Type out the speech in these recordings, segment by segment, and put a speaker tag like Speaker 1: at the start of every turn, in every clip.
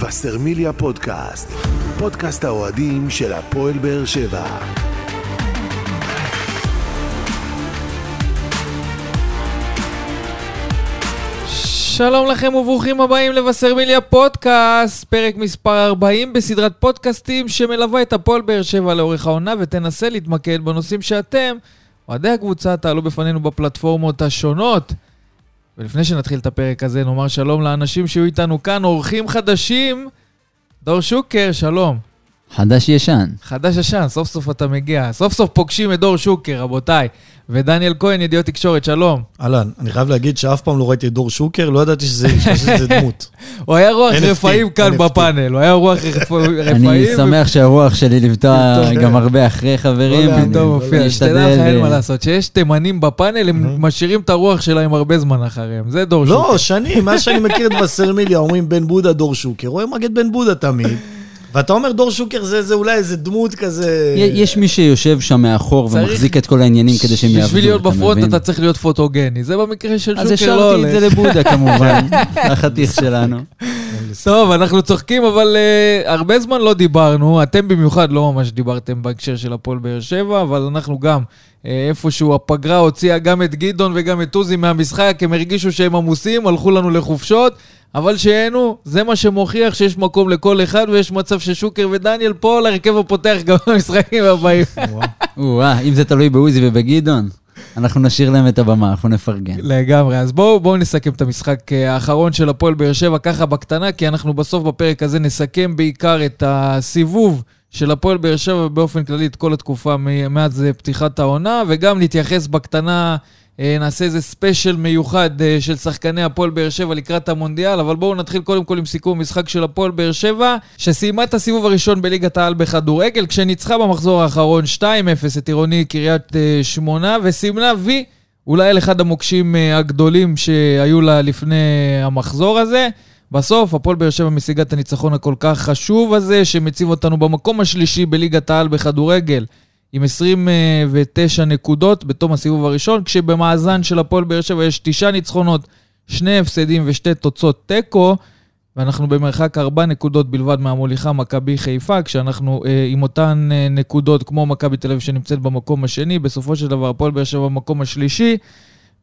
Speaker 1: וסרמיליה פודקאסט, פודקאסט האוהדים של הפועל באר שבע.
Speaker 2: שלום לכם וברוכים הבאים לבשרמיליה פודקאסט, פרק מספר 40 בסדרת פודקאסטים שמלווה את הפועל באר שבע לאורך העונה ותנסה להתמקד בנושאים שאתם, אוהדי הקבוצה, תעלו בפנינו בפלטפורמות השונות. ולפני שנתחיל את הפרק הזה, נאמר שלום לאנשים שיהיו איתנו כאן, אורחים חדשים. דור שוקר, שלום.
Speaker 3: חדש ישן.
Speaker 2: חדש ישן, סוף סוף אתה מגיע. סוף סוף פוגשים את דור שוקר, רבותיי. ודניאל כהן, ידיעות תקשורת, שלום.
Speaker 4: אהלן, אני חייב להגיד שאף פעם לא ראיתי את דור שוקר, לא ידעתי שזה שזה דמות.
Speaker 2: הוא היה רוח רפאים כאן. בפאנל, הוא היה רוח רפ- רפאים.
Speaker 3: אני שמח שהרוח שלי ליוותה. גם הרבה אחרי חברים.
Speaker 2: לא,
Speaker 3: אני
Speaker 2: פתאום מופיע, שתדע לך, אין
Speaker 3: אה,
Speaker 2: מה לעשות. שיש תימנים בפאנל, הם משאירים את הרוח שלהם הרבה זמן אחריהם. זה דור שוקר.
Speaker 4: לא, שנים, מאז שאני מכיר את וסרמיליה, אומרים בן בודה, דור שוקר. רואה מגד בן בודה תמיד. ואתה אומר דור שוקר זה זה אולי איזה דמות כזה...
Speaker 3: יש מי שיושב שם מאחור
Speaker 2: צריך-
Speaker 3: ומחזיק את כל העניינים כדי שהם יעבדו,
Speaker 2: בשביל להיות
Speaker 3: אתה
Speaker 2: בפרונט
Speaker 3: מבין?
Speaker 2: אתה צריך להיות פוטוגני. זה במקרה של
Speaker 3: אז
Speaker 2: שוקר לא
Speaker 3: השארתי את
Speaker 2: הולך.
Speaker 3: זה לבודה כמובן, החתיך שלנו.
Speaker 2: טוב, אנחנו צוחקים, אבל uh, הרבה זמן לא דיברנו. אתם במיוחד לא ממש דיברתם בהקשר של הפועל באר שבע, אבל אנחנו גם, uh, איפשהו הפגרה הוציאה גם את גדעון וגם את עוזי מהמשחק, הם הרגישו שהם עמוסים, הלכו לנו לחופשות, אבל שהיינו, זה מה שמוכיח שיש מקום לכל אחד, ויש מצב ששוקר ודניאל פה להרכב הפותח גם במשחקים הבאים.
Speaker 3: או-אה, אם זה תלוי בעוזי ובגדעון, אנחנו נשאיר להם את הבמה, אנחנו נפרגן.
Speaker 2: לגמרי. אז בואו בואו נסכם את המשחק אה, האחרון של הפועל באר שבע ככה בקטנה, כי אנחנו בסוף בפרק הזה נסכם בעיקר את הסיבוב של הפועל באר שבע ובאופן כללי את כל התקופה מאז פתיחת העונה, וגם נתייחס בקטנה, נעשה איזה ספיישל מיוחד אה, של שחקני הפועל באר שבע לקראת המונדיאל, אבל בואו נתחיל קודם כל עם סיכום משחק של הפועל באר שבע, שסיימה את הסיבוב הראשון בליגת העל בכדורגל, כשניצחה במחזור האחרון 2-0 את עירוני קריית אה, שמונה, וסימנה וי אולי על אחד המוקשים אה, הגדולים שהיו לה לפני המחזור הזה. בסוף, הפועל באר שבע משיגה את הניצחון הכל כך חשוב הזה, שמציב אותנו במקום השלישי בליגת העל בכדורגל, עם 29 נקודות בתום הסיבוב הראשון, כשבמאזן של הפועל באר שבע יש תשעה ניצחונות, שני הפסדים ושתי תוצאות תיקו, ואנחנו במרחק ארבע נקודות בלבד מהמוליכה מכבי חיפה, כשאנחנו אה, עם אותן אה, נקודות כמו מכבי תל אביב שנמצאת במקום השני, בסופו של דבר הפועל באר שבע במקום השלישי,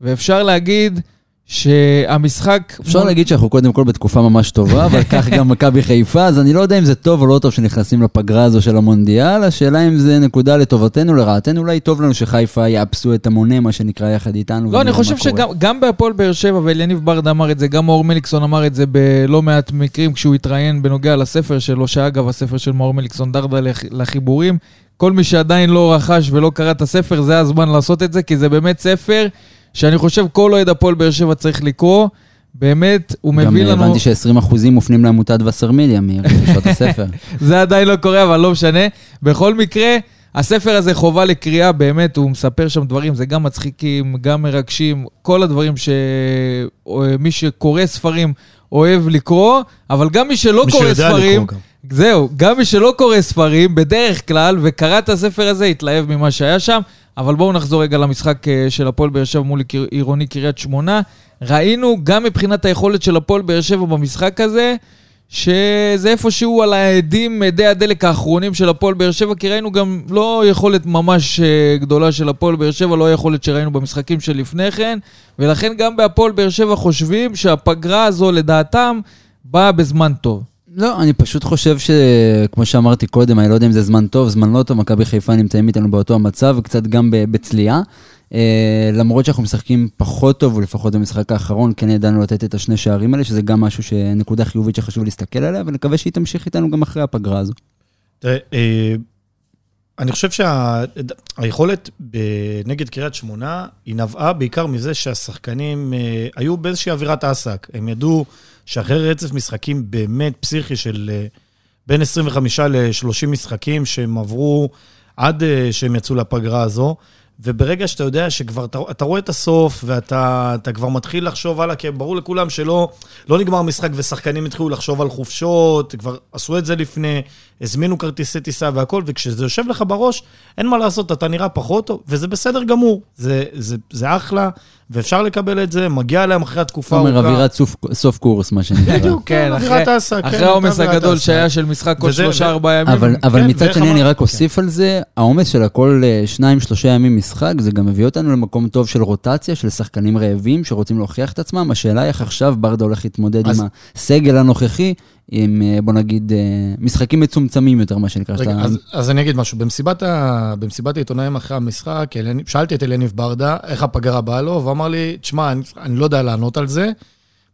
Speaker 2: ואפשר להגיד שהמשחק...
Speaker 3: אפשר להגיד שאנחנו קודם כל בתקופה ממש טובה, אבל כך גם מכבי חיפה, אז אני לא יודע אם זה טוב או לא טוב שנכנסים לפגרה הזו של המונדיאל, השאלה אם זה נקודה לטובתנו, לרעתנו, אולי טוב לנו שחיפה יאפסו את המונה, מה שנקרא, יחד איתנו.
Speaker 2: לא, אני חושב. שגם גם בהפועל באר שבע, ואליניב ברדה אמר את זה, גם מאור מליקסון אמר את זה בלא מעט מקרים כשהוא התראיין בנוגע לספר שלו, שאגב, הספר של מאור מליקסון דרדה לח- לחיבורים. כל מי שעדיין לא רכש ולא קרא את הספר, זה הזמן לעשות את זה, כי זה באמת ספר שאני חושב כל אוהד הפועל באר שבע צריך לקרוא. באמת, הוא מביא
Speaker 3: גם אה,
Speaker 2: לנו...
Speaker 3: הבנתי ש-20% מופנים לעמותת וסרמיליה מרכישות הספר.
Speaker 2: זה עדיין לא קורה, אבל לא משנה. בכל מקרה, הספר הזה חובה לקריאה, באמת, הוא מספר שם דברים, זה גם מצחיקים, גם מרגשים, כל הדברים שמי שקורא ספרים אוהב לקרוא, אבל גם מי שלא
Speaker 4: מי
Speaker 2: קורא ספרים,
Speaker 4: לקרוא גם.
Speaker 2: זהו, גם מי שלא קורא ספרים, בדרך כלל, וקרא את הספר הזה, התלהב ממה שהיה שם. אבל בואו נחזור רגע למשחק אה, של הפועל באר שבע מול עירוני קריית שמונה. ראינו גם מבחינת היכולת של הפועל באר שבע במשחק הזה, שזה איפשהו על העדים, עדי הדלק האחרונים של הפועל באר שבע, כי ראינו גם לא יכולת ממש אה, גדולה של הפועל באר שבע, לא היכולת שראינו במשחקים שלפני כן, ולכן גם בהפועל באר שבע חושבים שהפגרה הזו, לדעתם, באה בזמן טוב.
Speaker 3: לא, אני פשוט חושב שכמו שאמרתי קודם, אני לא יודע אם זה זמן טוב, זמן לא טוב, מכבי חיפה נמצאים איתנו באותו המצב, וקצת גם בצליעה. אה, למרות שאנחנו משחקים פחות טוב, ולפחות במשחק האחרון, כן ידענו לתת את השני שערים האלה, שזה גם משהו, נקודה חיובית שחשוב להסתכל עליה, ונקווה שהיא תמשיך איתנו גם אחרי הפגרה הזו.
Speaker 4: תראה, אה, אני חושב שהיכולת נגד קריית שמונה, היא נבעה בעיקר מזה שהשחקנים אה, היו באיזושהי אווירת אס"ק. הם ידעו שאחרי רצף משחקים באמת פסיכי של אה, בין 25 ל-30 משחקים שהם עברו עד אה, שהם יצאו לפגרה הזו, וברגע שאתה יודע שכבר, אתה, אתה רואה את הסוף, ואתה אתה כבר מתחיל לחשוב הלאה, כי ברור לכולם שלא לא נגמר משחק ושחקנים התחילו לחשוב על חופשות, כבר עשו את זה לפני, הזמינו כרטיסי טיסה והכל, וכשזה יושב לך בראש, אין מה לעשות, אתה נראה פחות טוב, וזה בסדר גמור, זה, זה, זה אחלה, ואפשר לקבל את זה, מגיע להם אחרי התקופה
Speaker 3: אתה אומר. אווירת סוף- סוף קורס, מה שנקרא.
Speaker 4: בדיוק, כן. כן,
Speaker 2: אחרי העומס
Speaker 4: אווירת
Speaker 2: הגדול. שהיה של משחק כל
Speaker 4: וזה-
Speaker 2: שלושה
Speaker 4: ו-
Speaker 2: ארבעה ימים.
Speaker 3: אבל, אבל
Speaker 4: כן,
Speaker 3: מצד שני, אני רק אוסיף על זה, העומס של הכל אה, שניים, שלושה ימים משחק, זה גם מביא אותנו למקום טוב של רוטציה, של שחקנים רעבים שרוצים להוכיח את עצמם. השאלה היא איך עכשיו ברדה הולך להתמודד
Speaker 4: אז-
Speaker 3: עם הסגל הנוכחי, עם, אה, בוא נגיד, אה, משחקים מצומצמים יותר, מה שנקרא.
Speaker 4: רגע,
Speaker 3: שאתה-
Speaker 4: אז, אז אני אגיד משהו. במסיבת, ה... במסיבת העיתונאים אחרי המשחק. שאלתי את אליניב ברדה איך הפגרה באה לו, והוא אמר לי, תשמע, אני, אני לא יודע לענות על זה.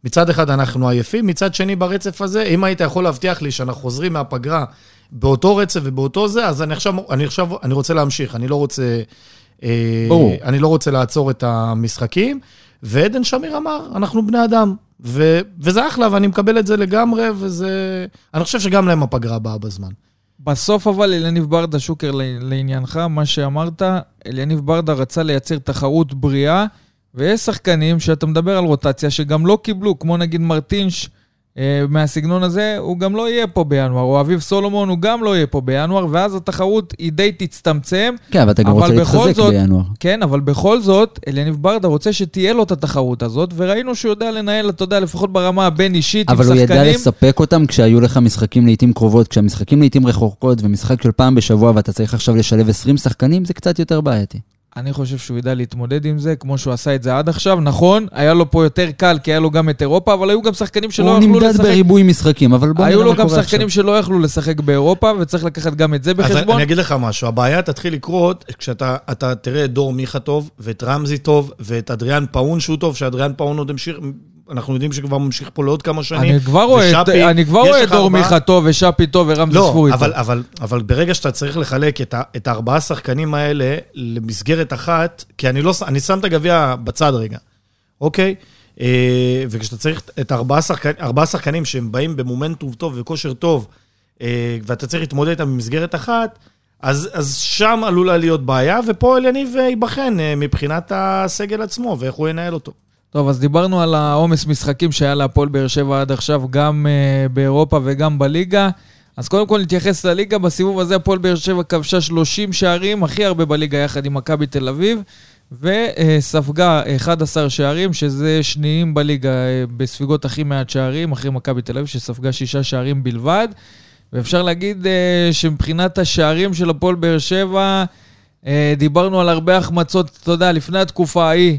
Speaker 4: מצד אחד אנחנו עייפים, מצד שני ברצף הזה, אם היית יכול להבטיח לי שאנחנו חוזרים מהפגרה באותו רצף ובאותו זה, אז אני עכשיו, אני עכשיו, אני רוצה להמשיך, אני לא רוצה... אה,
Speaker 3: ברור.
Speaker 4: אני לא רוצה לעצור את המשחקים. ועדן שמיר אמר, אנחנו בני אדם. ו... וזה אחלה, ואני מקבל את זה לגמרי, וזה... אני חושב שגם להם הפגרה באה בזמן.
Speaker 2: בסוף אבל אליניב ברדה, שוקר לעניינך, מה שאמרת, אליניב ברדה רצה לייצר תחרות בריאה, ויש שחקנים שאתה מדבר על רוטציה שגם לא קיבלו, כמו נגיד מרטינש מהסגנון הזה, הוא גם לא יהיה פה בינואר, או אביב סולומון, הוא גם לא יהיה פה בינואר, ואז התחרות היא די תצטמצם.
Speaker 3: כן, אבל אתה גם
Speaker 2: אבל
Speaker 3: רוצה להתחזק
Speaker 2: זאת-
Speaker 3: בינואר.
Speaker 2: כן, אבל בכל זאת, אליניב ברדה רוצה שתהיה לו את התחרות הזאת, וראינו שהוא יודע לנהל, אתה יודע, לפחות ברמה הבין-אישית עם
Speaker 3: אבל הוא
Speaker 2: שחקנים.
Speaker 3: ידע לספק אותם כשהיו לך משחקים לעיתים קרובות, כשהמשחקים לעיתים רחוקות ומשחק של פעם בשבוע ואתה צריך עכשיו לשלב 20 שחקנים, זה קצת יותר בעייתי.
Speaker 2: אני חושב שהוא ידע להתמודד עם זה, כמו שהוא עשה את זה עד עכשיו. נכון, היה לו פה יותר קל, כי היה לו גם את אירופה, אבל היו גם שחקנים שלא
Speaker 3: הוא
Speaker 2: יכלו
Speaker 3: נמדד
Speaker 2: לשחק.
Speaker 3: בריבוי משחקים, אבל בוא
Speaker 2: היו
Speaker 3: נראה
Speaker 2: לו
Speaker 3: מה
Speaker 2: גם
Speaker 3: קורה
Speaker 2: שחקנים
Speaker 3: עכשיו.
Speaker 2: שלא יכלו לשחק באירופה, וצריך לקחת גם את זה
Speaker 4: אז
Speaker 2: בחשבון.
Speaker 4: אני אגיד לך משהו, הבעיה תתחיל לקרות כשאתה אתה תראה את דור מיכה טוב, ואת רמזי טוב, ואת אדריאן פאון שהוא טוב, שאדריאן פאון עוד המשיך, אנחנו יודעים שכבר ממשיך פה לעוד כמה שנים.
Speaker 2: אני כבר רואה את- דור מיכה טוב, ושאפי טוב, ורמזי
Speaker 4: לא,
Speaker 2: ספורי טוב.
Speaker 4: אבל, אבל, אבל ברגע שאתה צריך לחלק את, הארבעה שחקנים האלה למסגרת אחת, כי אני, לא, אני שם את הגביע בצד רגע, אוקיי? אה, וכשאתה צריך את ארבעה שחקנים, שחקנים שהם באים במומנטום טוב וכושר טוב, אה, ואתה צריך להתמודד איתם במסגרת אחת, אז, אז שם עלולה להיות בעיה, ופה אליניב ייבחן אה, מבחינת הסגל עצמו ואיך הוא ינהל אותו.
Speaker 2: טוב, אז דיברנו על העומס משחקים שהיה להפועל באר שבע עד עכשיו, גם uh, באירופה וגם בליגה. אז קודם כל נתייחס לליגה. בסיבוב הזה הפועל באר שבע כבשה 30 שערים, הכי הרבה בליגה יחד עם מכבי תל אביב, וספגה 11 שערים, שזה שניים בליגה אה, בספיגות הכי מעט שערים, אחרי מכבי תל אביב, שספגה 6 שערים בלבד. ואפשר להגיד אה, שמבחינת השערים של הפועל באר שבע, אה, דיברנו על הרבה החמצות, אתה יודע, לפני התקופה ההיא,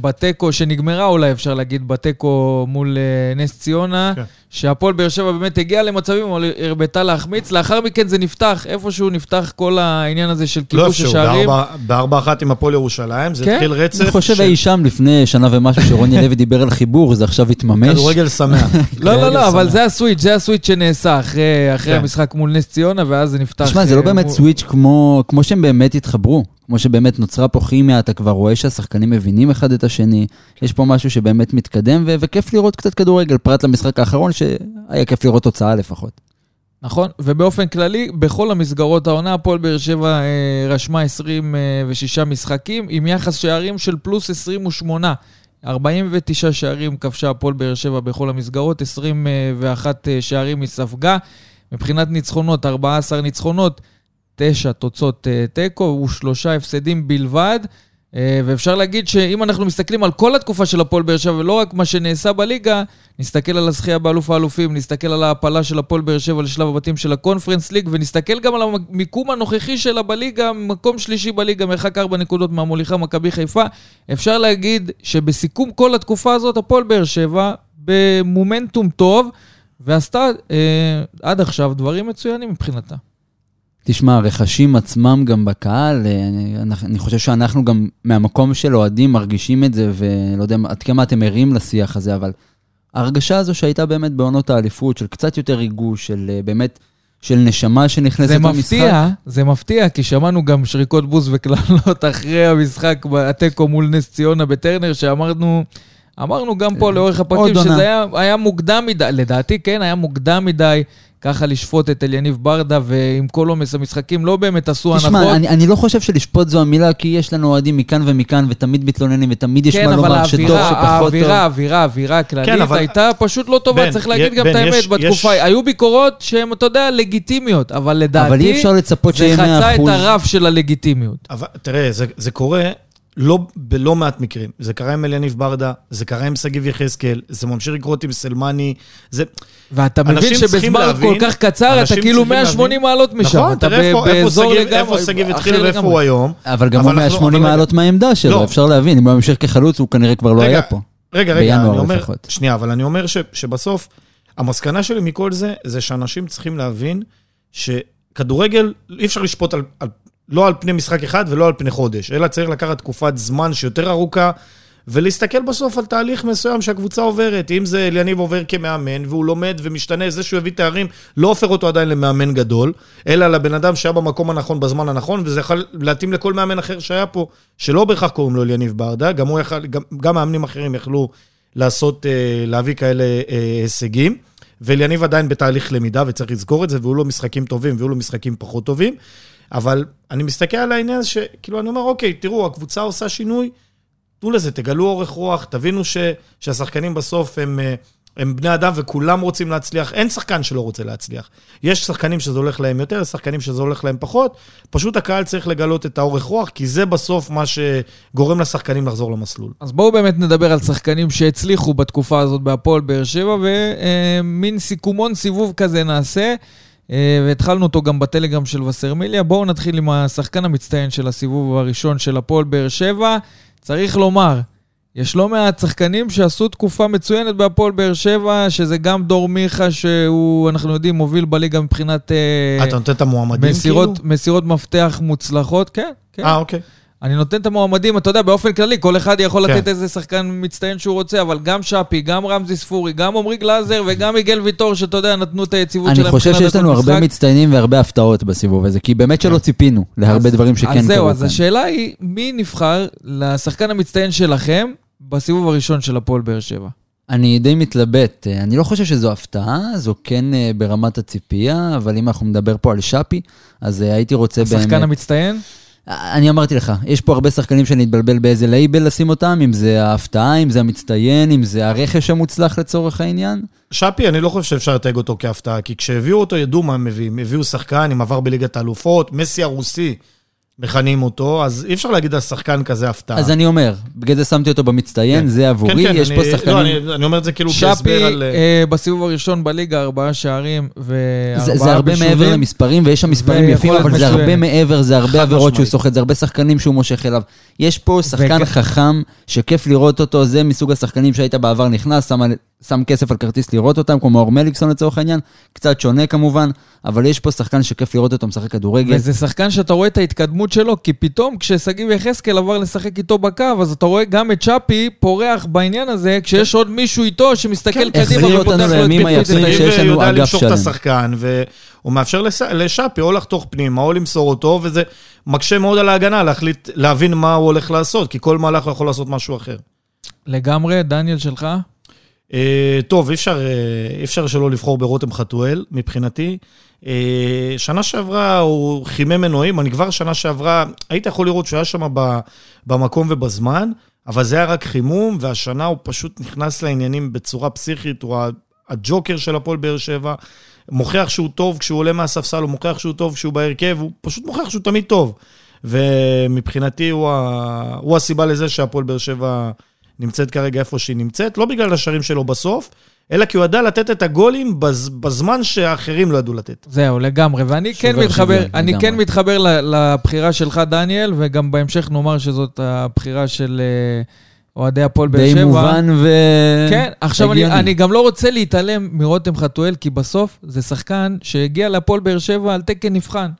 Speaker 2: בתיקו, שנגמרה אולי, אפשר להגיד, בתיקו מול אה, נס ציונה,
Speaker 4: כן.
Speaker 2: שהפועל באר שבע באמת הגיע למצבים, אבל הרבתה להחמיץ. לאחר מכן זה נפתח, איפשהו נפתח כל העניין הזה של
Speaker 4: לא
Speaker 2: כיבוש
Speaker 4: איפשהו,
Speaker 2: השערים.
Speaker 4: בארבע- בארבע אחת עם הפועל ירושלים, זה
Speaker 2: כן?
Speaker 4: התחיל רצף.
Speaker 3: אני חושב אי שם לפני שנה ומשהו שרוני לוי דיבר על חיבור, זה עכשיו התממש.
Speaker 4: כדורגל שמח.
Speaker 2: לא, לא, לא, אבל. זה הסוויץ', זה הסוויץ' שנעשה אחרי, אחרי
Speaker 4: כן.
Speaker 2: המשחק מול נס ציונה, ואז זה נפתח...
Speaker 3: תשמע, זה לא
Speaker 2: אה,
Speaker 3: באמת
Speaker 2: מול-
Speaker 3: סוויץ' כמו, כמו שהם באמת התחברו. כמו שבאמת נוצרה פה כימיה, אתה כבר רואה שהשחקנים מבינים אחד את השני. יש פה משהו שבאמת מתקדם, ו- וכיף לראות קצת כדורגל, פרט למשחק האחרון, שהיה כיף לראות תוצאה לפחות.
Speaker 2: נכון, ובאופן כללי, בכל המסגרות העונה, הפועל באר שבע אה, רשמה 26 משחקים, עם יחס שערים של פלוס 28. 49 שערים כבשה הפועל באר שבע בכל המסגרות, 21 אה, שערים היא ספגה. מבחינת ניצחונות, 14 ניצחונות, 9 תוצאות אה, תיקו ושלושה הפסדים בלבד. אה, ואפשר להגיד שאם אנחנו מסתכלים על כל התקופה של הפועל באר שבע ולא רק מה שנעשה בליגה, נסתכל על הזכייה באלוף האלופים, נסתכל על ההעפלה של הפועל באר שבע לשלב הבתים של הקונפרנס ליג, ונסתכל גם על המיקום הנוכחי שלה בליגה, מקום שלישי בליגה, מרחק 4 נקודות מהמוליכה מכבי חיפה. אפשר להגיד שבסיכום כל התקופה הזאת, הפועל באר שבע במומנטום טוב, ועשתה אה, עד עכשיו דברים מצוינים מבחינתה.
Speaker 3: תשמע, הרכשים עצמם גם בקהל, אה, אני, אני חושב שאנחנו גם מהמקום של אוהדים מרגישים את זה, ולא יודע עד כמה אתם ערים לשיח הזה, אבל ההרגשה הזו שהייתה באמת בעונות האליפות, של קצת יותר ריגוש, של אה, באמת, של נשמה שנכנסת
Speaker 2: זה
Speaker 3: למשחק.
Speaker 2: מפתיע, זה מפתיע, כי שמענו גם שריקות בוז וקללות אחרי המשחק בתיקו מול נס ציונה בטרנר, שאמרנו, אמרנו גם פה לאורך הפרקים. שזה היה, היה מוקדם מדי, לדעתי כן, היה מוקדם מדי ככה לשפוט את אליניב ברדה, ועם כל עומס המשחקים לא באמת עשו הנחות.
Speaker 3: תשמע, אני, אני לא חושב שלשפוט זו המילה, כי יש לנו אוהדים מכאן ומכאן, ותמיד מתלוננים, ותמיד יש
Speaker 2: כן,
Speaker 3: מה
Speaker 2: אבל
Speaker 3: לומר שטוב,
Speaker 2: האווירה,
Speaker 3: שפחות טוב.
Speaker 2: האווירה, האווירה, האווירה הכללית
Speaker 4: כן, אבל-
Speaker 2: הייתה פשוט לא טובה,
Speaker 4: בן,
Speaker 2: צריך להגיד
Speaker 4: י-
Speaker 2: גם
Speaker 4: בן,
Speaker 2: את האמת
Speaker 4: יש-
Speaker 2: בתקופה.
Speaker 4: יש-
Speaker 2: היו ביקורות שהן, אתה יודע, לגיטימיות, אבל לדעתי...
Speaker 3: אבל אי אפשר לצפות
Speaker 2: זה
Speaker 3: שיהיה 100%.
Speaker 2: חצה את הרף של הלגיטימיות.
Speaker 4: אבל תראה, זה, זה קורה לא, בלא מעט מקרים. זה קרה עם אליניב ברדה, זה קרה עם שגיב יחזקאל, זה ממשיך לקרות עם סלמני, זה...
Speaker 2: ואתה מבין שבזמן
Speaker 4: להבין-
Speaker 2: כל כך קצר, אתה כאילו
Speaker 4: צריכים
Speaker 2: 180
Speaker 4: להבין-
Speaker 2: מעלות משם.
Speaker 4: נכון,
Speaker 2: אתה
Speaker 4: תראה איפה,
Speaker 2: ב-
Speaker 4: איפה,
Speaker 2: באזור
Speaker 4: שגיב,
Speaker 2: לגמרי,
Speaker 4: איפה שגיב התחיל ואיפה. הוא היום.
Speaker 3: אבל גם הוא
Speaker 4: אבל אנחנו-
Speaker 3: 180
Speaker 4: אבל רגע.
Speaker 3: מעלות מהעמדה שלו,
Speaker 4: לא.
Speaker 3: אפשר להבין, אם הוא ממשיך כחלוץ, הוא כנראה כבר לא
Speaker 4: רגע,
Speaker 3: היה פה.
Speaker 4: רגע, רגע, אני אומר,
Speaker 3: לפחות.
Speaker 4: שנייה, אבל אני אומר ש, שבסוף, המסקנה שלי מכל זה, זה שאנשים צריכים להבין שכדורגל, אי אפשר לשפוט על, על, לא על פני משחק אחד ולא על פני חודש, אלא צריך לקחת תקופת זמן שיותר ארוכה, ולהסתכל בסוף על תהליך מסוים שהקבוצה עוברת. אם זה אליניב עובר כמאמן, והוא לומד ומשתנה, זה שהוא הביא תארים, לא הופך אותו עדיין למאמן גדול, אלא לבן אדם שהיה במקום הנכון בזמן הנכון, וזה יכול להתאים לכל מאמן אחר שהיה פה, שלא בהכרח קוראים לו אליניב ברדה, גם, יכל, גם, גם מאמנים אחרים יכלו לעשות, אה, להביא כאלה אה, הישגים. ואליניב עדיין בתהליך למידה, וצריך לזכור את זה, והיו לו משחקים טובים והיו לו משחקים פחות טובים. אבל אני מסתכל על העניין שכאילו, אני אומר, אוקיי, תראו, הקבוצה עושה שינוי, תנו לזה, תגלו אורך רוח, תבינו ש, שהשחקנים בסוף הם, אה, הם בני אדם וכולם רוצים להצליח. אין שחקן שלא רוצה להצליח. יש שחקנים שזה הולך להם יותר, יש שחקנים שזה הולך להם פחות. פשוט הקהל צריך לגלות את האורך רוח, כי זה בסוף מה שגורם לשחקנים לחזור למסלול.
Speaker 2: אז בואו באמת נדבר על שחקנים שהצליחו בתקופה הזאת בהפועל באר שבע, ומין סיכומון סיבוב כזה נעשה, אה, והתחלנו אותו גם בטלגרם של וסרמיליה. בואו נתחיל עם השחקן המצטיין של הסיבוב הראשון של הפועל באר שבע. צריך לומר, יש לא מעט שחקנים שעשו תקופה מצוינת בהפועל באר שבע, שזה גם דור מיכה, שהוא, אנחנו יודעים, מוביל בליגה מבחינת אה,
Speaker 4: אתה נותן את המועמדים
Speaker 2: מסירות,
Speaker 4: כאילו?
Speaker 2: מסירות מפתח מוצלחות. כן, כן.
Speaker 4: אה, אוקיי.
Speaker 2: אני נותן את המועמדים, אתה יודע, באופן כללי, כל אחד יכול
Speaker 4: כן.
Speaker 2: לתת איזה שחקן מצטיין שהוא רוצה, אבל גם שפי, גם רמזי ספורי, גם עמרי גלאזר וגם מיגל ויטור, שאתה יודע, נתנו את היציבות
Speaker 3: אני
Speaker 2: שלהם.
Speaker 3: חושב
Speaker 2: מבחינת
Speaker 3: שיש לנו הרבה. מצטיינים והרבה הפתעות בסיבוב הזה, כי באמת שלא ציפינו להרבה
Speaker 2: אז-
Speaker 3: דברים שכן קרו
Speaker 2: אז זהו, אז
Speaker 3: כאן.
Speaker 2: השאלה היא, מי נבחר לשחקן המצטיין שלכם בסיבוב הראשון של הפועל באר שבע?
Speaker 3: אני די מתלבט, אה, אני לא חושב שזו הפתעה, זו כן אה, ברמת הציפייה, אבל אם אנחנו נדבר פה על שפי, אז אה, הייתי רוצה באמת...
Speaker 2: השחקן המצטיין?
Speaker 3: אני אמרתי לך, יש פה הרבה שחקנים שאני אתבלבל באיזה לייבל לשים אותם, אם זה ההפתעה, אם זה המצטיין, אם זה הרכש המוצלח לצורך העניין.
Speaker 4: שפי, אני לא חושב שאפשר לתייג אותו כהפתעה, כי כשהביאו אותו ידעו מה הם מביאים. הביאו שחקן עם עבר בליגת האלופות, מסי הרוסי, מכנים אותו, אז אי אפשר להגיד על שחקן כזה הפתעה.
Speaker 3: אז אני אומר, בגלל זה שמתי אותו במצטיין,
Speaker 4: כן.
Speaker 3: זה עבורי,
Speaker 4: כן, כן,
Speaker 3: יש
Speaker 4: אני,
Speaker 3: פה
Speaker 4: לא,
Speaker 3: שחקנים...
Speaker 4: אני, אני אומר את זה כאילו
Speaker 2: שפי
Speaker 4: כהסבר על...
Speaker 2: אה, בסיבוב הראשון בליגה, ארבעה שערים וארבעה
Speaker 3: זה,
Speaker 2: בישולים.
Speaker 3: זה הרבה מעבר למספרים, ויש שם מספרים יפים, אבל זה. הרבה מעבר, זה הרבה עבירות שהוא. סוחט, זה הרבה שחקנים שהוא מושך אליו. יש פה שחקן
Speaker 2: וג-
Speaker 3: חכם, שכיף לראות אותו, זה מסוג השחקנים שהיית בעבר נכנס, על- שם כסף על כרטיס לראות אותם, כמו אור מליקסון לצורך העניין, קצת שונה כמובן, אבל יש פה שחקן שכיף לראות אותו משחק כדורגל.
Speaker 2: וזה שחקן שאתה רואה את ההתקדמות שלו, כי פתאום כששגיב יחזקאל עבר לשחק איתו בקו, אז אתה רואה גם את צ'אפי פורח בעניין הזה, כשיש עוד מישהו איתו שמסתכל
Speaker 3: כן,
Speaker 2: קדימה
Speaker 3: החזיר
Speaker 2: ופותח
Speaker 3: אותנו
Speaker 2: לו את
Speaker 3: לימים
Speaker 2: התקפית את
Speaker 3: היפים
Speaker 2: העיר.
Speaker 3: שיש לנו אגף
Speaker 4: למשוך את. השחקן, והוא מאפשר. לשאפי או לחתוך פנימה או למסור אותו, וזה מקשה מאוד על ההגנה להחליט, להבין מה הוא הולך לעשות, כי כל מהלך הוא יכול לעשות משהו אחר.
Speaker 2: לגמרי, דניאל שלך?
Speaker 4: אה, טוב, אי אפשר, אי אפשר שלא לבחור ברותם חתואל, מבחינתי. אה, שנה שעברה הוא חימם מנועים, אני כבר שנה שעברה, היית יכול לראות שהוא היה שם במקום ובזמן, אבל זה היה רק חימום, והשנה הוא פשוט נכנס לעניינים בצורה פסיכית, הוא הג'וקר של הפועל באר שבע. מוכיח שהוא טוב כשהוא עולה מהספסל, הוא מוכיח שהוא טוב כשהוא בהרכב, הוא פשוט מוכיח שהוא תמיד טוב. ומבחינתי הוא, ה... הוא הסיבה לזה שהפועל באר שבע נמצאת כרגע איפה שהיא נמצאת, לא בגלל השערים שלו בסוף, אלא כי הוא ידע לתת את הגולים בז... בזמן שאחרים לא ידעו לתת.
Speaker 2: זהו, לגמרי. ואני כן מתחבר, אני
Speaker 3: לגמרי.
Speaker 2: כן מתחבר ל- לבחירה שלך, דניאל, וגם בהמשך נאמר שזאת הבחירה של אה, אוהדי הפועל באר
Speaker 3: די
Speaker 2: שבע.
Speaker 3: מובן ו...
Speaker 2: כן, עכשיו אני. אני גם לא רוצה להתעלם מרותם חתואל, כי בסוף זה שחקן שהגיע להפועל באר שבע על תקן נבחן,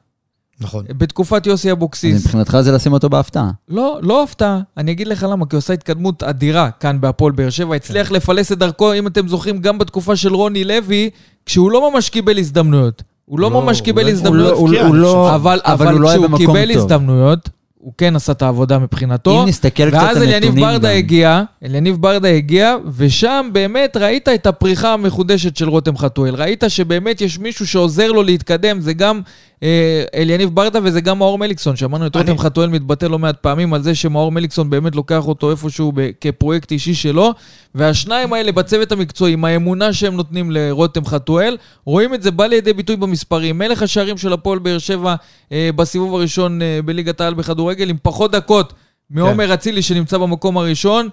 Speaker 4: נכון.
Speaker 2: בתקופת יוסי
Speaker 3: אז
Speaker 2: אבוקסיס.
Speaker 3: מבחינתך זה לשים אותו בהפתעה.
Speaker 2: לא, לא הפתעה. אני אגיד לך למה, כי הוא עושה התקדמות אדירה כאן בהפועל באר שבע. הצליח לפלס את דרכו, אם אתם זוכרים, גם בתקופה של רוני לוי, כשהוא לא ממש קיבל הזדמנויות. הוא לא
Speaker 4: לא,
Speaker 2: ממש
Speaker 4: הוא
Speaker 2: קיבל
Speaker 4: לא-
Speaker 2: הזדמנויות.
Speaker 3: הוא
Speaker 4: הבקיע,
Speaker 3: הוא
Speaker 4: אני
Speaker 3: לא...
Speaker 2: אבל,
Speaker 3: אבל
Speaker 2: אבל
Speaker 3: הוא לא
Speaker 2: כשהוא
Speaker 3: במקום
Speaker 2: קיבל
Speaker 3: טוב.
Speaker 2: הזדמנויות, הוא כן עשה את העבודה מבחינתו.
Speaker 3: אם נסתכל קצת על
Speaker 2: ואז
Speaker 3: נתונים
Speaker 2: אליניב ברדה
Speaker 3: גם.
Speaker 2: הגיע, אליניב ברדה הגיע, ושם באמת ראית את הפריחה המחודשת של רותם חתואל. ראית שבאמת יש מישהו שעוזר לו להתקדם, זה גם אה, אליניב ברדה וזה גם מאור מליקסון. שמענו את רותם חתואל מתבטא לא מעט פעמים על זה שמאור מליקסון באמת לוקח אותו איפשהו כפרויקט אישי שלו, והשניים האלה בצוות המקצועי, עם האמונה שהם נותנים לרותם חתואל, רואים את זה בא לידי ביטוי במספרים. מלך השערים של הפועל באר שבע אה, בסיבוב הראשון אה, בליגת העל בכדורגל, עם פחות דקות מעומר אצילי שנמצא במקום הראשון.